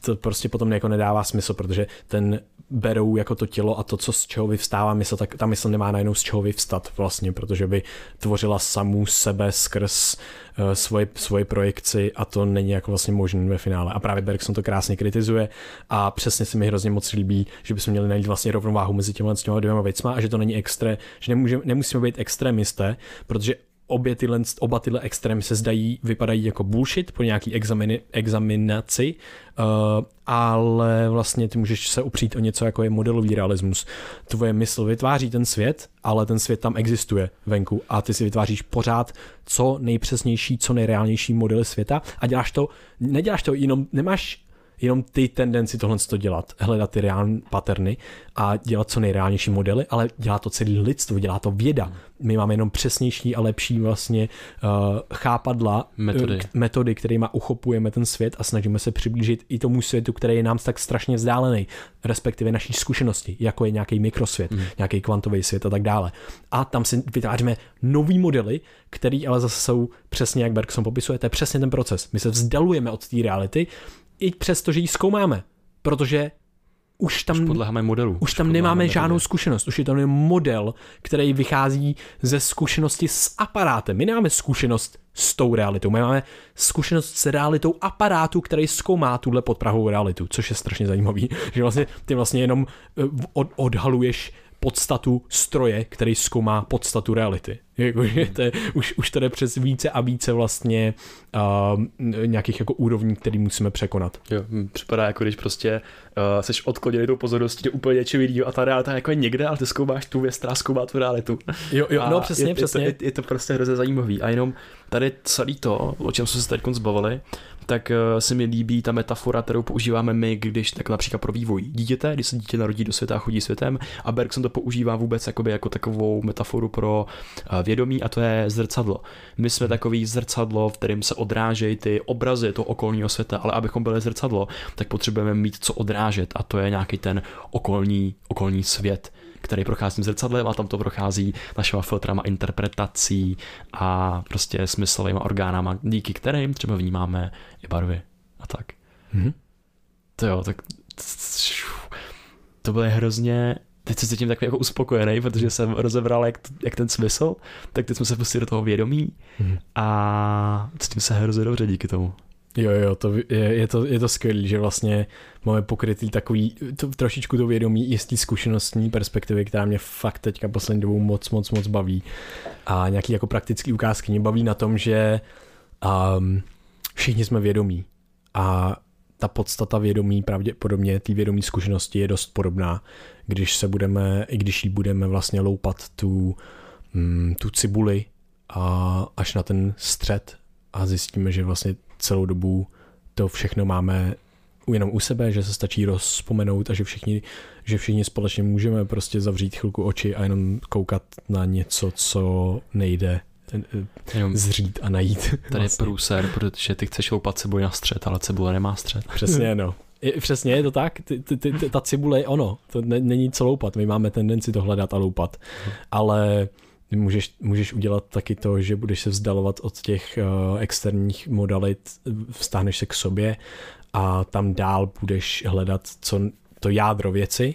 to prostě potom jako nedává smysl, protože ten berou jako to tělo a to, co z čeho vyvstává mysl, tak ta mysl nemá najednou z čeho vyvstat vlastně, protože by tvořila samou sebe skrz uh, svoje, svoje projekci a to není jako vlastně možné ve finále. A právě Bergson to krásně kritizuje a přesně se mi hrozně moc líbí, že bychom měli najít vlastně rovnováhu mezi těmi, dvěma věcma a že to není extré, že nemůže, nemusíme být extrémisté, protože obě tyhle, oba tyhle extrémy se zdají, vypadají jako bullshit po nějaký examini, examinaci, uh, ale vlastně ty můžeš se upřít o něco, jako je modelový realismus. Tvoje mysl vytváří ten svět, ale ten svět tam existuje venku a ty si vytváříš pořád co nejpřesnější, co nejreálnější modely světa a děláš to, neděláš to jenom, nemáš jenom ty tendenci tohle to dělat, hledat ty reální paterny a dělat co nejreálnější modely, ale dělá to celý lidstvo, dělá to věda. My máme jenom přesnější a lepší vlastně uh, chápadla, eh, metody, metody kterými uchopujeme ten svět a snažíme se přiblížit i tomu světu, který je nám tak strašně vzdálený, respektive naší zkušenosti, jako je nějaký mikrosvět, mm. nějaký kvantový svět a tak dále. A tam si vytváříme nový modely, který ale zase jsou přesně, jak Bergson popisuje, to je přesně ten proces. My se vzdalujeme od té reality, i přesto, že ji zkoumáme, protože už tam, už podléháme modelu. Už tam nemáme žádnou modelu. zkušenost, už je to jen model, který vychází ze zkušenosti s aparátem. My nemáme zkušenost s tou realitou, my máme zkušenost s realitou aparátu, který zkoumá tuhle podprahovou realitu, což je strašně zajímavý, že vlastně ty vlastně jenom eh, od, odhaluješ podstatu stroje, který zkoumá podstatu reality. Jakože to je, už, už to jde přes více a více vlastně uh, nějakých jako úrovní, který musíme překonat. Jo, připadá jako když prostě uh, seš odkloněný tou pozorností do úplně něčeho jiného a ta realita jako je někde, ale ty zkoumáš tu věc, která zkoumá tu realitu. Jo, jo, a no přesně, je, přesně. Je to, je, je to prostě hrozně zajímavý a jenom tady celý to, o čem jsme se teď zbavili, tak uh, se mi líbí ta metafora, kterou používáme my, když tak například pro vývoj dítěte, když se dítě narodí do světa a chodí světem a Bergson to používá vůbec jakoby jako takovou metaforu pro uh, vědomí a to je zrcadlo. My jsme takový zrcadlo, v kterém se odrážejí ty obrazy toho okolního světa, ale abychom byli zrcadlo, tak potřebujeme mít co odrážet a to je nějaký ten okolní, okolní svět který prochází zrcadlem a tam to prochází našima filtrama interpretací a prostě smyslovými orgánama, díky kterým třeba vnímáme i barvy a tak. Mm-hmm. To jo, tak to bylo hrozně teď se cítím takový jako uspokojený, protože jsem rozebral jak, jak ten smysl, tak teď jsme se pustili do toho vědomí mm. a cítím se hrozně dobře díky tomu. Jo, jo, to je, je to, je to skvělé, že vlastně máme pokrytý takový to, trošičku to vědomí i z té zkušenostní perspektivy, která mě fakt teďka poslední dobou moc, moc, moc baví. A nějaký jako praktický ukázky mě baví na tom, že um, všichni jsme vědomí a ta podstata vědomí, pravděpodobně té vědomí zkušenosti je dost podobná, když se budeme, i když jí budeme vlastně loupat tu, mm, tu cibuli a až na ten střed a zjistíme, že vlastně celou dobu to všechno máme jenom u sebe, že se stačí rozpomenout a že všichni, že všichni společně můžeme prostě zavřít chvilku oči a jenom koukat na něco, co nejde eh, jenom zřít a najít. Tady vlastně. je průser, protože ty chceš loupat cibuli na střed, ale cibule nemá střed. Přesně, no. Je, přesně, je to tak. Ty, ty, ty, ta cibule je ono. To ne, není co loupat. My máme tendenci to hledat a loupat. Ale můžeš, můžeš udělat taky to, že budeš se vzdalovat od těch uh, externích modalit, vztáhneš se k sobě a tam dál budeš hledat co to jádro věci,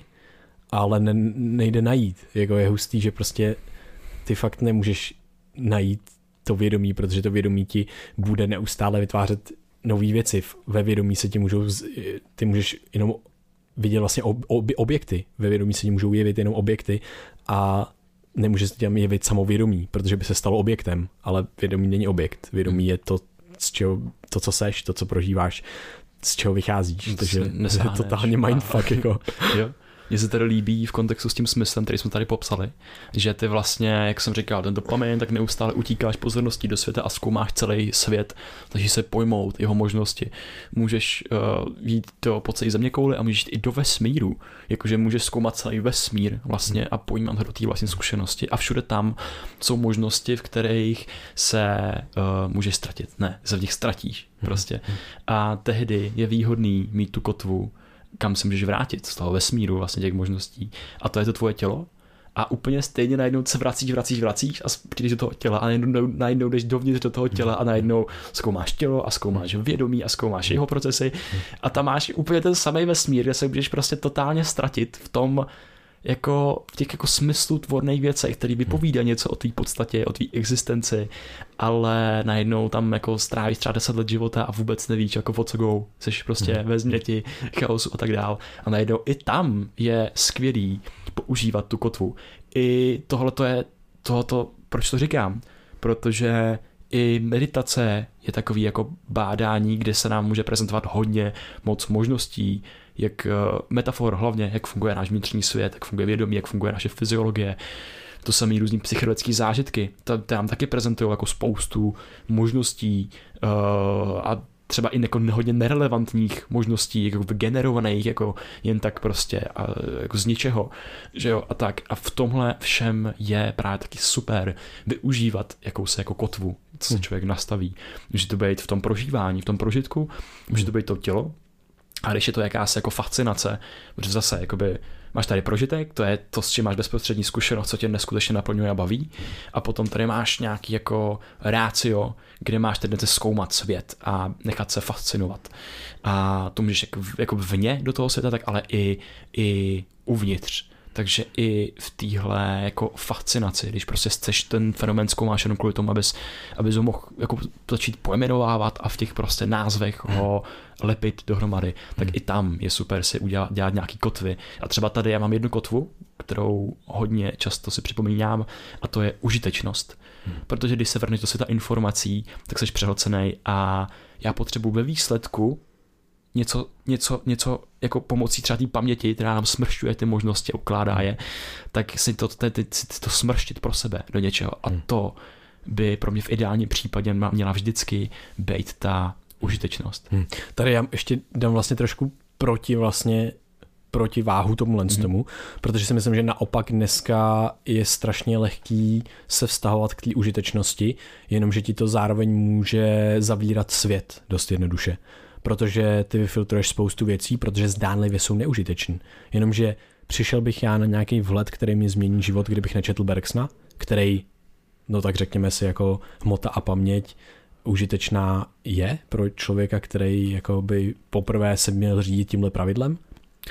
ale ne, nejde najít. Jako je hustý, že prostě ty fakt nemůžeš najít to vědomí, protože to vědomí ti bude neustále vytvářet nové věci. Ve vědomí se ti můžou, ty můžeš jenom vidět vlastně ob, ob, objekty. Ve vědomí se ti můžou jevit jenom objekty a nemůže se tam jevit samovědomí, protože by se stalo objektem, ale vědomí není objekt. Vědomí je to, z čeho, to, co seš, to, co prožíváš, z čeho vycházíš. Takže je totálně mindfuck. Jako. jo. Mně se tady líbí v kontextu s tím smyslem, který jsme tady popsali, že ty vlastně, jak jsem říkal, ten dopamin, tak neustále utíkáš pozorností do světa a zkoumáš celý svět, takže se pojmout jeho možnosti. Můžeš uh, jít do po celé země kouli a můžeš jít i do vesmíru, jakože můžeš zkoumat celý vesmír vlastně a pojímat ho do té vlastní zkušenosti a všude tam jsou možnosti, v kterých se uh, můžeš ztratit. Ne, se v nich ztratíš prostě. A tehdy je výhodný mít tu kotvu, kam se můžeš vrátit z toho vesmíru vlastně těch možností. A to je to tvoje tělo. A úplně stejně najednou se vracíš, vracíš, vracíš a přijdeš do toho těla a najednou, najednou jdeš dovnitř do toho těla a najednou zkoumáš tělo a zkoumáš vědomí a zkoumáš jeho procesy. A tam máš úplně ten samý vesmír, kde se můžeš prostě totálně ztratit v tom, jako v těch jako smyslu tvorných věcech, který vypovídá něco o tvý podstatě, o tvý existenci, ale najednou tam jako strávíš třeba 10 let života a vůbec nevíš, jako o co go, jsi prostě hmm. ve změti, chaosu a tak dál. A najednou i tam je skvělý používat tu kotvu. I tohle to je tohoto, proč to říkám? Protože i meditace je takový jako bádání, kde se nám může prezentovat hodně moc možností, jak eh, metafor hlavně, jak funguje náš vnitřní svět, jak funguje vědomí, jak funguje naše fyziologie, to samé různý psychologické zážitky. To, to nám taky prezentují jako spoustu možností uh, a třeba i jako hodně nerelevantních možností, jako generovaných jako jen tak prostě a, jako z ničeho, že jo, a tak. A v tomhle všem je právě taky super využívat jakousi jako kotvu, co se hmm. člověk nastaví. Může to být v tom prožívání, v tom prožitku, může to být to tělo, a když je to jakási jako fascinace, protože zase jakoby máš tady prožitek, to je to, s čím máš bezprostřední zkušenost, co tě neskutečně naplňuje a baví. A potom tady máš nějaký jako rácio, kde máš tendenci zkoumat svět a nechat se fascinovat. A to můžeš jako, jako vně do toho světa, tak ale i, i uvnitř. Takže i v téhle jako fascinaci, když prostě chceš ten fenomén zkoumáš jenom kvůli tomu, abys, abys ho mohl jako začít pojmenovávat a v těch prostě názvech ho lepit dohromady, tak hmm. i tam je super si udělat, dělat nějaký kotvy. A třeba tady já mám jednu kotvu, kterou hodně často si připomínám, a to je užitečnost. Hmm. Protože když se vrneš do světa informací, tak jsi přehlcený a já potřebuji ve výsledku něco, něco, něco jako pomocí třeba té paměti, která nám smršťuje ty možnosti ukládá je, tak si to, to, to, to smrštit pro sebe do něčeho. A hmm. to by pro mě v ideálním případě měla vždycky být ta užitečnost. Hmm. Tady já ještě dám vlastně trošku proti vlastně proti váhu tomu hmm. tomu, protože si myslím, že naopak dneska je strašně lehký se vztahovat k té užitečnosti, jenomže ti to zároveň může zavírat svět dost jednoduše protože ty vyfiltruješ spoustu věcí, protože zdánlivě jsou neužitečný. Jenomže přišel bych já na nějaký vhled, který mi změní život, kdybych nečetl Bergsna, který, no tak řekněme si, jako hmota a paměť užitečná je pro člověka, který jako by poprvé se měl řídit tímhle pravidlem,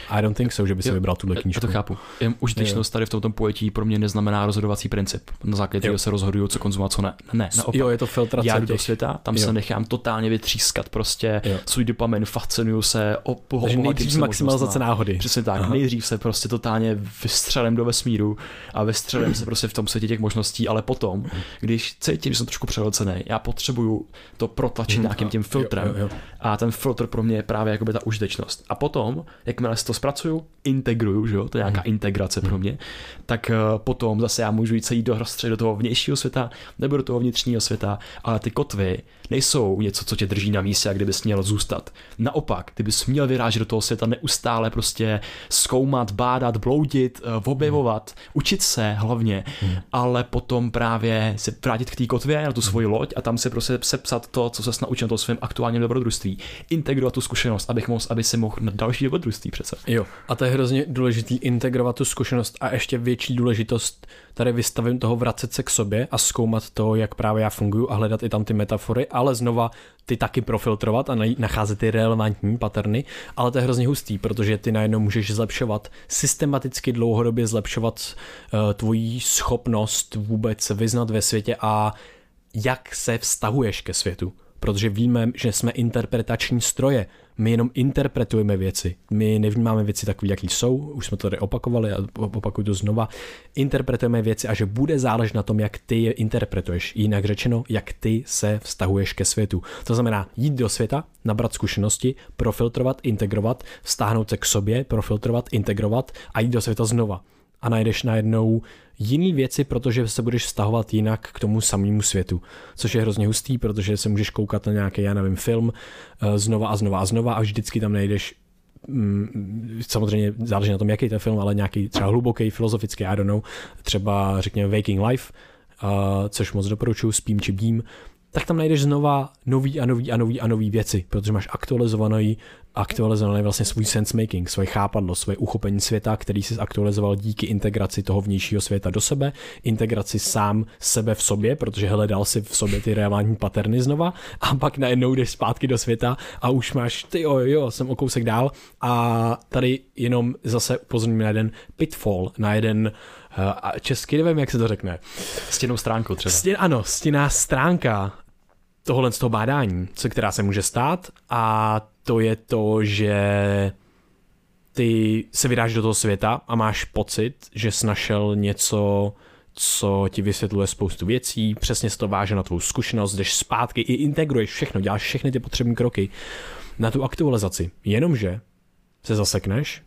i don't think so, že by si jo, vybral tuhle knížku. Já to chápu. Jen užitečnost tady v tomto pojetí pro mě neznamená rozhodovací princip. Na základě kterého se rozhoduju, co konzumovat, co ne. Ne, naopak. Jo, je to filtrace. Já jdu do světa, tam jo. se nechám totálně vytřískat prostě jo. svůj dopamin, fascinuju se, Takže nejdřív maximalizace náhody. Přesně tak. Aha. Nejdřív se prostě totálně vystřelím do vesmíru a vystřelím se prostě v tom světě těch možností, ale potom, když cítím, že jsem trošku přehlcený, já potřebuju to protlačit hmm. nějakým tím filtrem. Jo, jo, jo. A ten filtr pro mě je právě jakoby ta užitečnost. A potom, jakmile si to zpracuju, integruju, že jo, to je nějaká hmm. integrace pro mě, tak uh, potom zase já můžu jít celý do do toho vnějšího světa nebo do toho vnitřního světa, ale ty kotvy nejsou něco, co tě drží na místě a kde bys měl zůstat. Naopak, ty bys měl vyrážet do toho světa neustále prostě zkoumat, bádat, bloudit, uh, objevovat, hmm. učit se hlavně, hmm. ale potom právě se vrátit k té kotvě na tu svoji loď a tam se prostě sepsat to, co se naučil na tom svém aktuálním dobrodružství. Integrovat tu zkušenost, abych mohl, aby si mohl na další dobrodružství přece situace. Jo, a to je hrozně důležitý integrovat tu zkušenost a ještě větší důležitost tady vystavím toho vracet se k sobě a zkoumat to, jak právě já funguji a hledat i tam ty metafory, ale znova ty taky profiltrovat a nacházet ty relevantní paterny, ale to je hrozně hustý, protože ty najednou můžeš zlepšovat, systematicky dlouhodobě zlepšovat uh, tvoji schopnost vůbec se vyznat ve světě a jak se vztahuješ ke světu protože víme, že jsme interpretační stroje. My jenom interpretujeme věci. My nevnímáme věci takové, jaký jsou, už jsme to tady opakovali a opakuju to znova. Interpretujeme věci a že bude záležet na tom, jak ty je interpretuješ. Jinak řečeno, jak ty se vztahuješ ke světu. To znamená jít do světa, nabrat zkušenosti, profiltrovat, integrovat, vztáhnout se k sobě, profiltrovat, integrovat a jít do světa znova. A najdeš najednou jiný věci, protože se budeš vztahovat jinak k tomu samému světu, což je hrozně hustý, protože se můžeš koukat na nějaký, já nevím, film eh, znova a znova a znova a vždycky tam najdeš mm, samozřejmě záleží na tom, jaký je film, ale nějaký třeba hluboký, filozofický, I don't know, třeba řekněme Waking Life, uh, což moc doporučuji, spím či bím, tak tam najdeš znova nový a nový a nový a nový věci, protože máš aktualizovaný, aktualizovaný vlastně svůj sense making, svoje chápadlo, svoje uchopení světa, který jsi aktualizoval díky integraci toho vnějšího světa do sebe, integraci sám sebe v sobě, protože hledal si v sobě ty relevantní paterny znova a pak najednou jdeš zpátky do světa a už máš, ty jo, jo, jsem o kousek dál a tady jenom zase upozorním na jeden pitfall, na jeden uh, česky nevím, jak se to řekne. Stěnou stránku třeba. Stěn, ano, stěná stránka tohle z toho bádání, co která se může stát a to je to, že ty se vydáš do toho světa a máš pocit, že jsi našel něco, co ti vysvětluje spoustu věcí, přesně se to váže na tvou zkušenost, jdeš zpátky, i integruješ všechno, děláš všechny ty potřebné kroky na tu aktualizaci. Jenomže se zasekneš,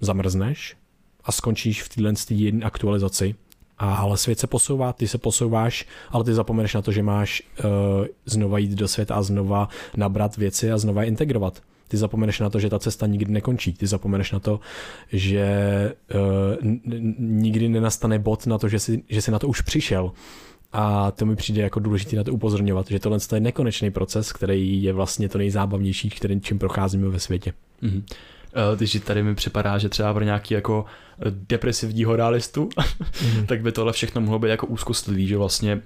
zamrzneš a skončíš v téhle jedné aktualizaci a, ale svět se posouvá, ty se posouváš, ale ty zapomeneš na to, že máš uh, znova jít do světa a znova nabrat věci a znova integrovat. Ty zapomeneš na to, že ta cesta nikdy nekončí. Ty zapomeneš na to, že uh, nikdy nenastane bod na to, že jsi, že jsi na to už přišel. A to mi přijde jako důležité na to upozorňovat, že tohle je nekonečný proces, který je vlastně to nejzábavnější, kterým čím procházíme ve světě. Mm-hmm. Takže tady mi připadá, že třeba pro nějaký jako depresivního realistu, mm. tak by tohle všechno mohlo být jako úzkostlivý, že vlastně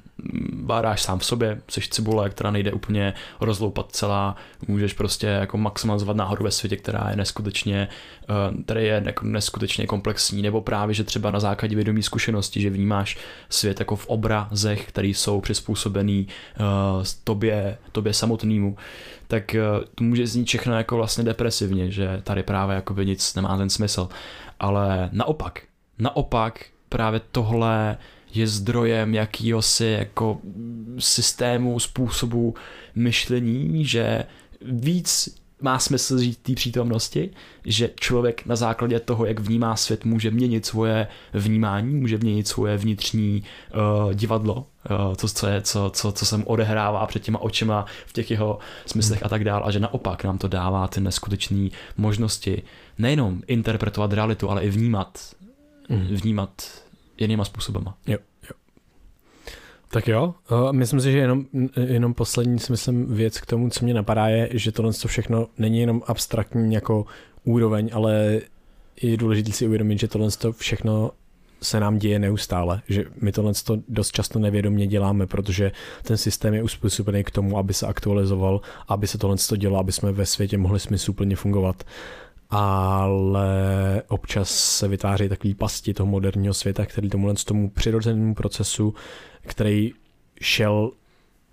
bádáš sám v sobě, jsi cibule, která nejde úplně rozloupat celá, můžeš prostě jako maximalizovat náhodu ve světě, která je neskutečně, eh, tady je jako neskutečně komplexní, nebo právě, že třeba na základě vědomí zkušenosti, že vnímáš svět jako v obrazech, které jsou přizpůsobený uh, tobě, tobě samotnému, tak uh, to může znít všechno jako vlastně depresivně, že tady právě jako by nic nemá ten smysl ale naopak, naopak právě tohle je zdrojem jakýhosi jako systému, způsobu myšlení, že víc má smysl žít té přítomnosti, že člověk na základě toho, jak vnímá svět, může měnit svoje vnímání, může měnit svoje vnitřní uh, divadlo, uh, to, co, je, co, co, co se mu odehrává před těma očima v těch jeho smyslech hmm. a tak dále, a že naopak nám to dává ty neskutečné možnosti nejenom interpretovat realitu, ale i vnímat, hmm. vnímat jinýma způsobama. Jo. Tak jo, myslím si, že jenom, jenom poslední smyslem věc k tomu, co mě napadá, je, že tohle všechno není jenom abstraktní jako úroveň, ale je důležité si uvědomit, že tohle všechno se nám děje neustále, že my tohle dost často nevědomě děláme, protože ten systém je uspůsobený k tomu, aby se aktualizoval, aby se tohle dělo, aby jsme ve světě mohli smysluplně fungovat. Ale občas se vytváří takový pasti toho moderního světa, který tomu tomu přirozenému procesu který šel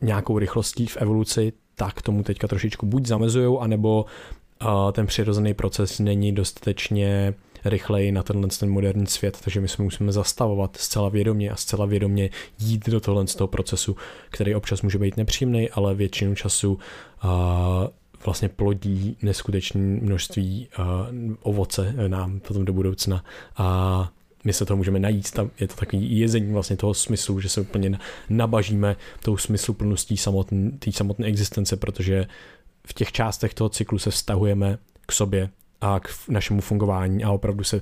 nějakou rychlostí v evoluci, tak tomu teďka trošičku buď zamezují, anebo uh, ten přirozený proces není dostatečně rychleji na tenhle ten moderní svět, takže my se musíme zastavovat zcela vědomě a zcela vědomě jít do tohle z toho procesu, který občas může být nepříjemný, ale většinu času uh, vlastně plodí neskutečné množství uh, ovoce nám potom do budoucna a my se toho můžeme najít, je to takový jezení vlastně toho smyslu, že se úplně nabažíme tou smysluplností samotné, té samotné existence, protože v těch částech toho cyklu se vztahujeme k sobě a k našemu fungování a opravdu se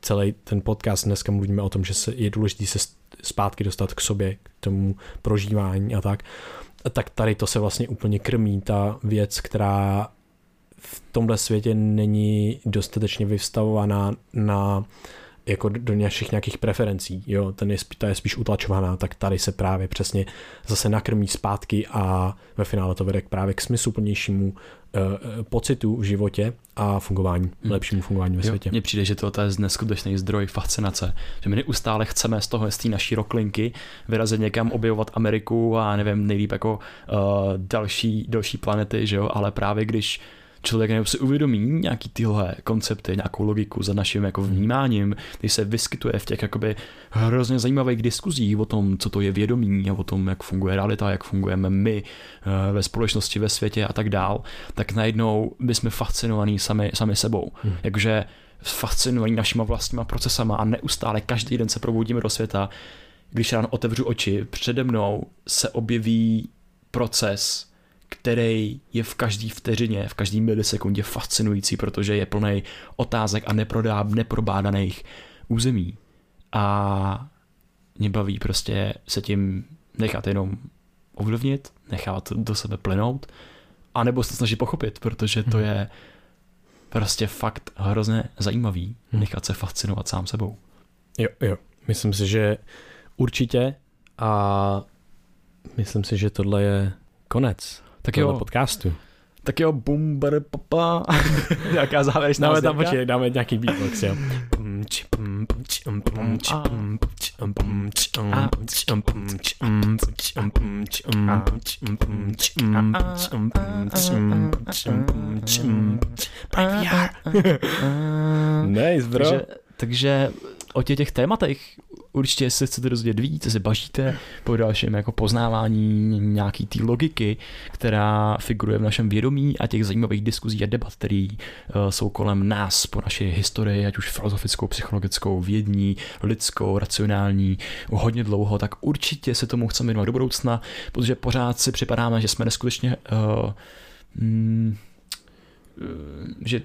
celý ten podcast dneska mluvíme o tom, že se, je důležité se zpátky dostat k sobě, k tomu prožívání a tak. A tak tady to se vlastně úplně krmí ta věc, která v tomhle světě není dostatečně vystavovaná na jako do našich nějakých preferencí, jo, ten je, ta je spíš utlačovaná, tak tady se právě přesně zase nakrmí zpátky a ve finále to vede k právě k smysluplnějšímu uh, pocitu v životě a fungování, hmm. lepšímu fungování ve světě. Mně přijde, že to je neskutečný zdroj fascinace, že my neustále chceme z toho, z té naší roklinky vyrazit někam, objevovat Ameriku a nevím, nejlíp jako uh, další, další planety, že jo, ale právě když člověk nebo si uvědomí nějaký tyhle koncepty, nějakou logiku za naším jako vnímáním, když se vyskytuje v těch jakoby hrozně zajímavých diskuzích o tom, co to je vědomí a o tom, jak funguje realita, jak fungujeme my eh, ve společnosti, ve světě a tak dál, tak najednou my jsme fascinovaní sami, sami sebou. Hmm. Jakože fascinovaní našima vlastníma procesama a neustále každý den se probudíme do světa, když ráno otevřu oči, přede mnou se objeví proces, který je v každý vteřině, v každý milisekundě fascinující, protože je plný otázek a neprodá, neprobádaných území. A mě baví prostě se tím nechat jenom ovlivnit, nechat do sebe plynout, anebo se snažit pochopit, protože to hmm. je prostě fakt hrozně zajímavý hmm. nechat se fascinovat sám sebou. Jo, jo. Myslím si, že určitě a myslím si, že tohle je konec tak jo. podcastu. Tak jo, bum, bada, papa. Jaká závěrečná Dáme tam, počkej, dáme nějaký beatbox, jo. nice, bro. Takže, takže o těch tématech určitě se chcete dozvědět víc, se bažíte po dalším jako poznávání nějaký té logiky, která figuruje v našem vědomí a těch zajímavých diskuzí a debat, které uh, jsou kolem nás po naší historii, ať už filozofickou, psychologickou, vědní, lidskou, racionální, hodně dlouho, tak určitě se tomu chceme věnovat do budoucna, protože pořád si připadáme, že jsme neskutečně uh, mm, že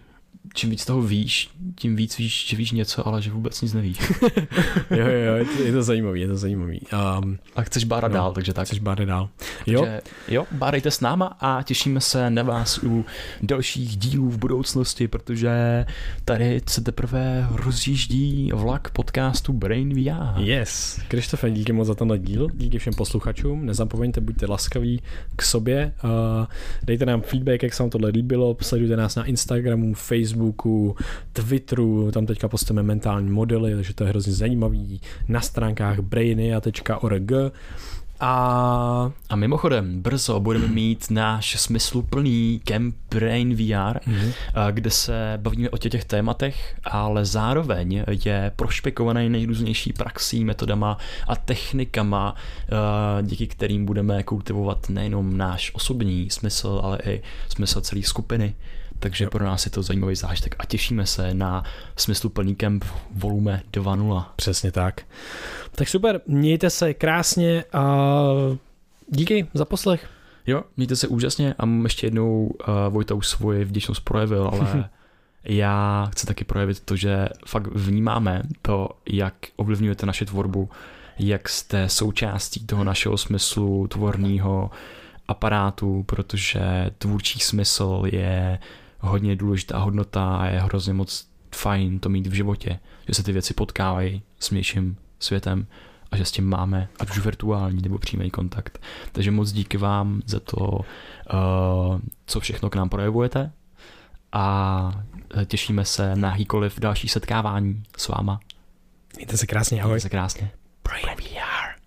čím víc toho víš, tím víc víš, že víš něco, ale že vůbec nic nevíš. jo, jo, jo, je to, je to zajímavý, je to zajímavý. Um, a chceš bárat no, dál, takže tak. Chceš bárat dál. Jo. Takže, jo, bárejte s náma a těšíme se na vás u dalších dílů v budoucnosti, protože tady se teprve rozjíždí vlak podcastu Brain VR. Yes. Krištofe, díky moc za tenhle díl, díky všem posluchačům, nezapomeňte, buďte laskaví k sobě, uh, dejte nám feedback, jak se vám tohle líbilo, sledujte nás na Instagramu, Facebooku, Facebooku, Twitteru, tam teďka postujeme mentální modely, takže to je hrozně zajímavý, na stránkách brainia.org. A... a mimochodem, brzo budeme mít náš smysluplný Camp Brain VR, mm-hmm. kde se bavíme o těch tématech, ale zároveň je prošpekovaný nejrůznější praxí, metodama a technikama, díky kterým budeme kultivovat nejenom náš osobní smysl, ale i smysl celé skupiny takže jo. pro nás je to zajímavý zážitek a těšíme se na smysluplný kemp volume 2.0. Přesně tak. Tak super, mějte se krásně a díky za poslech. Jo, mějte se úžasně a ještě jednou uh, Vojta už svoji vděčnost projevil, ale já chci taky projevit to, že fakt vnímáme to, jak ovlivňujete naši tvorbu, jak jste součástí toho našeho smyslu tvorného aparátu, protože tvůrčí smysl je hodně důležitá hodnota a je hrozně moc fajn to mít v životě, že se ty věci potkávají s mějším světem a že s tím máme ať už virtuální nebo přímý kontakt. Takže moc díky vám za to, eh, co všechno k nám projevujete a těšíme se na jakýkoliv další setkávání s váma. Mějte se krásně, ahoj. Mějte se krásně. Brain VR.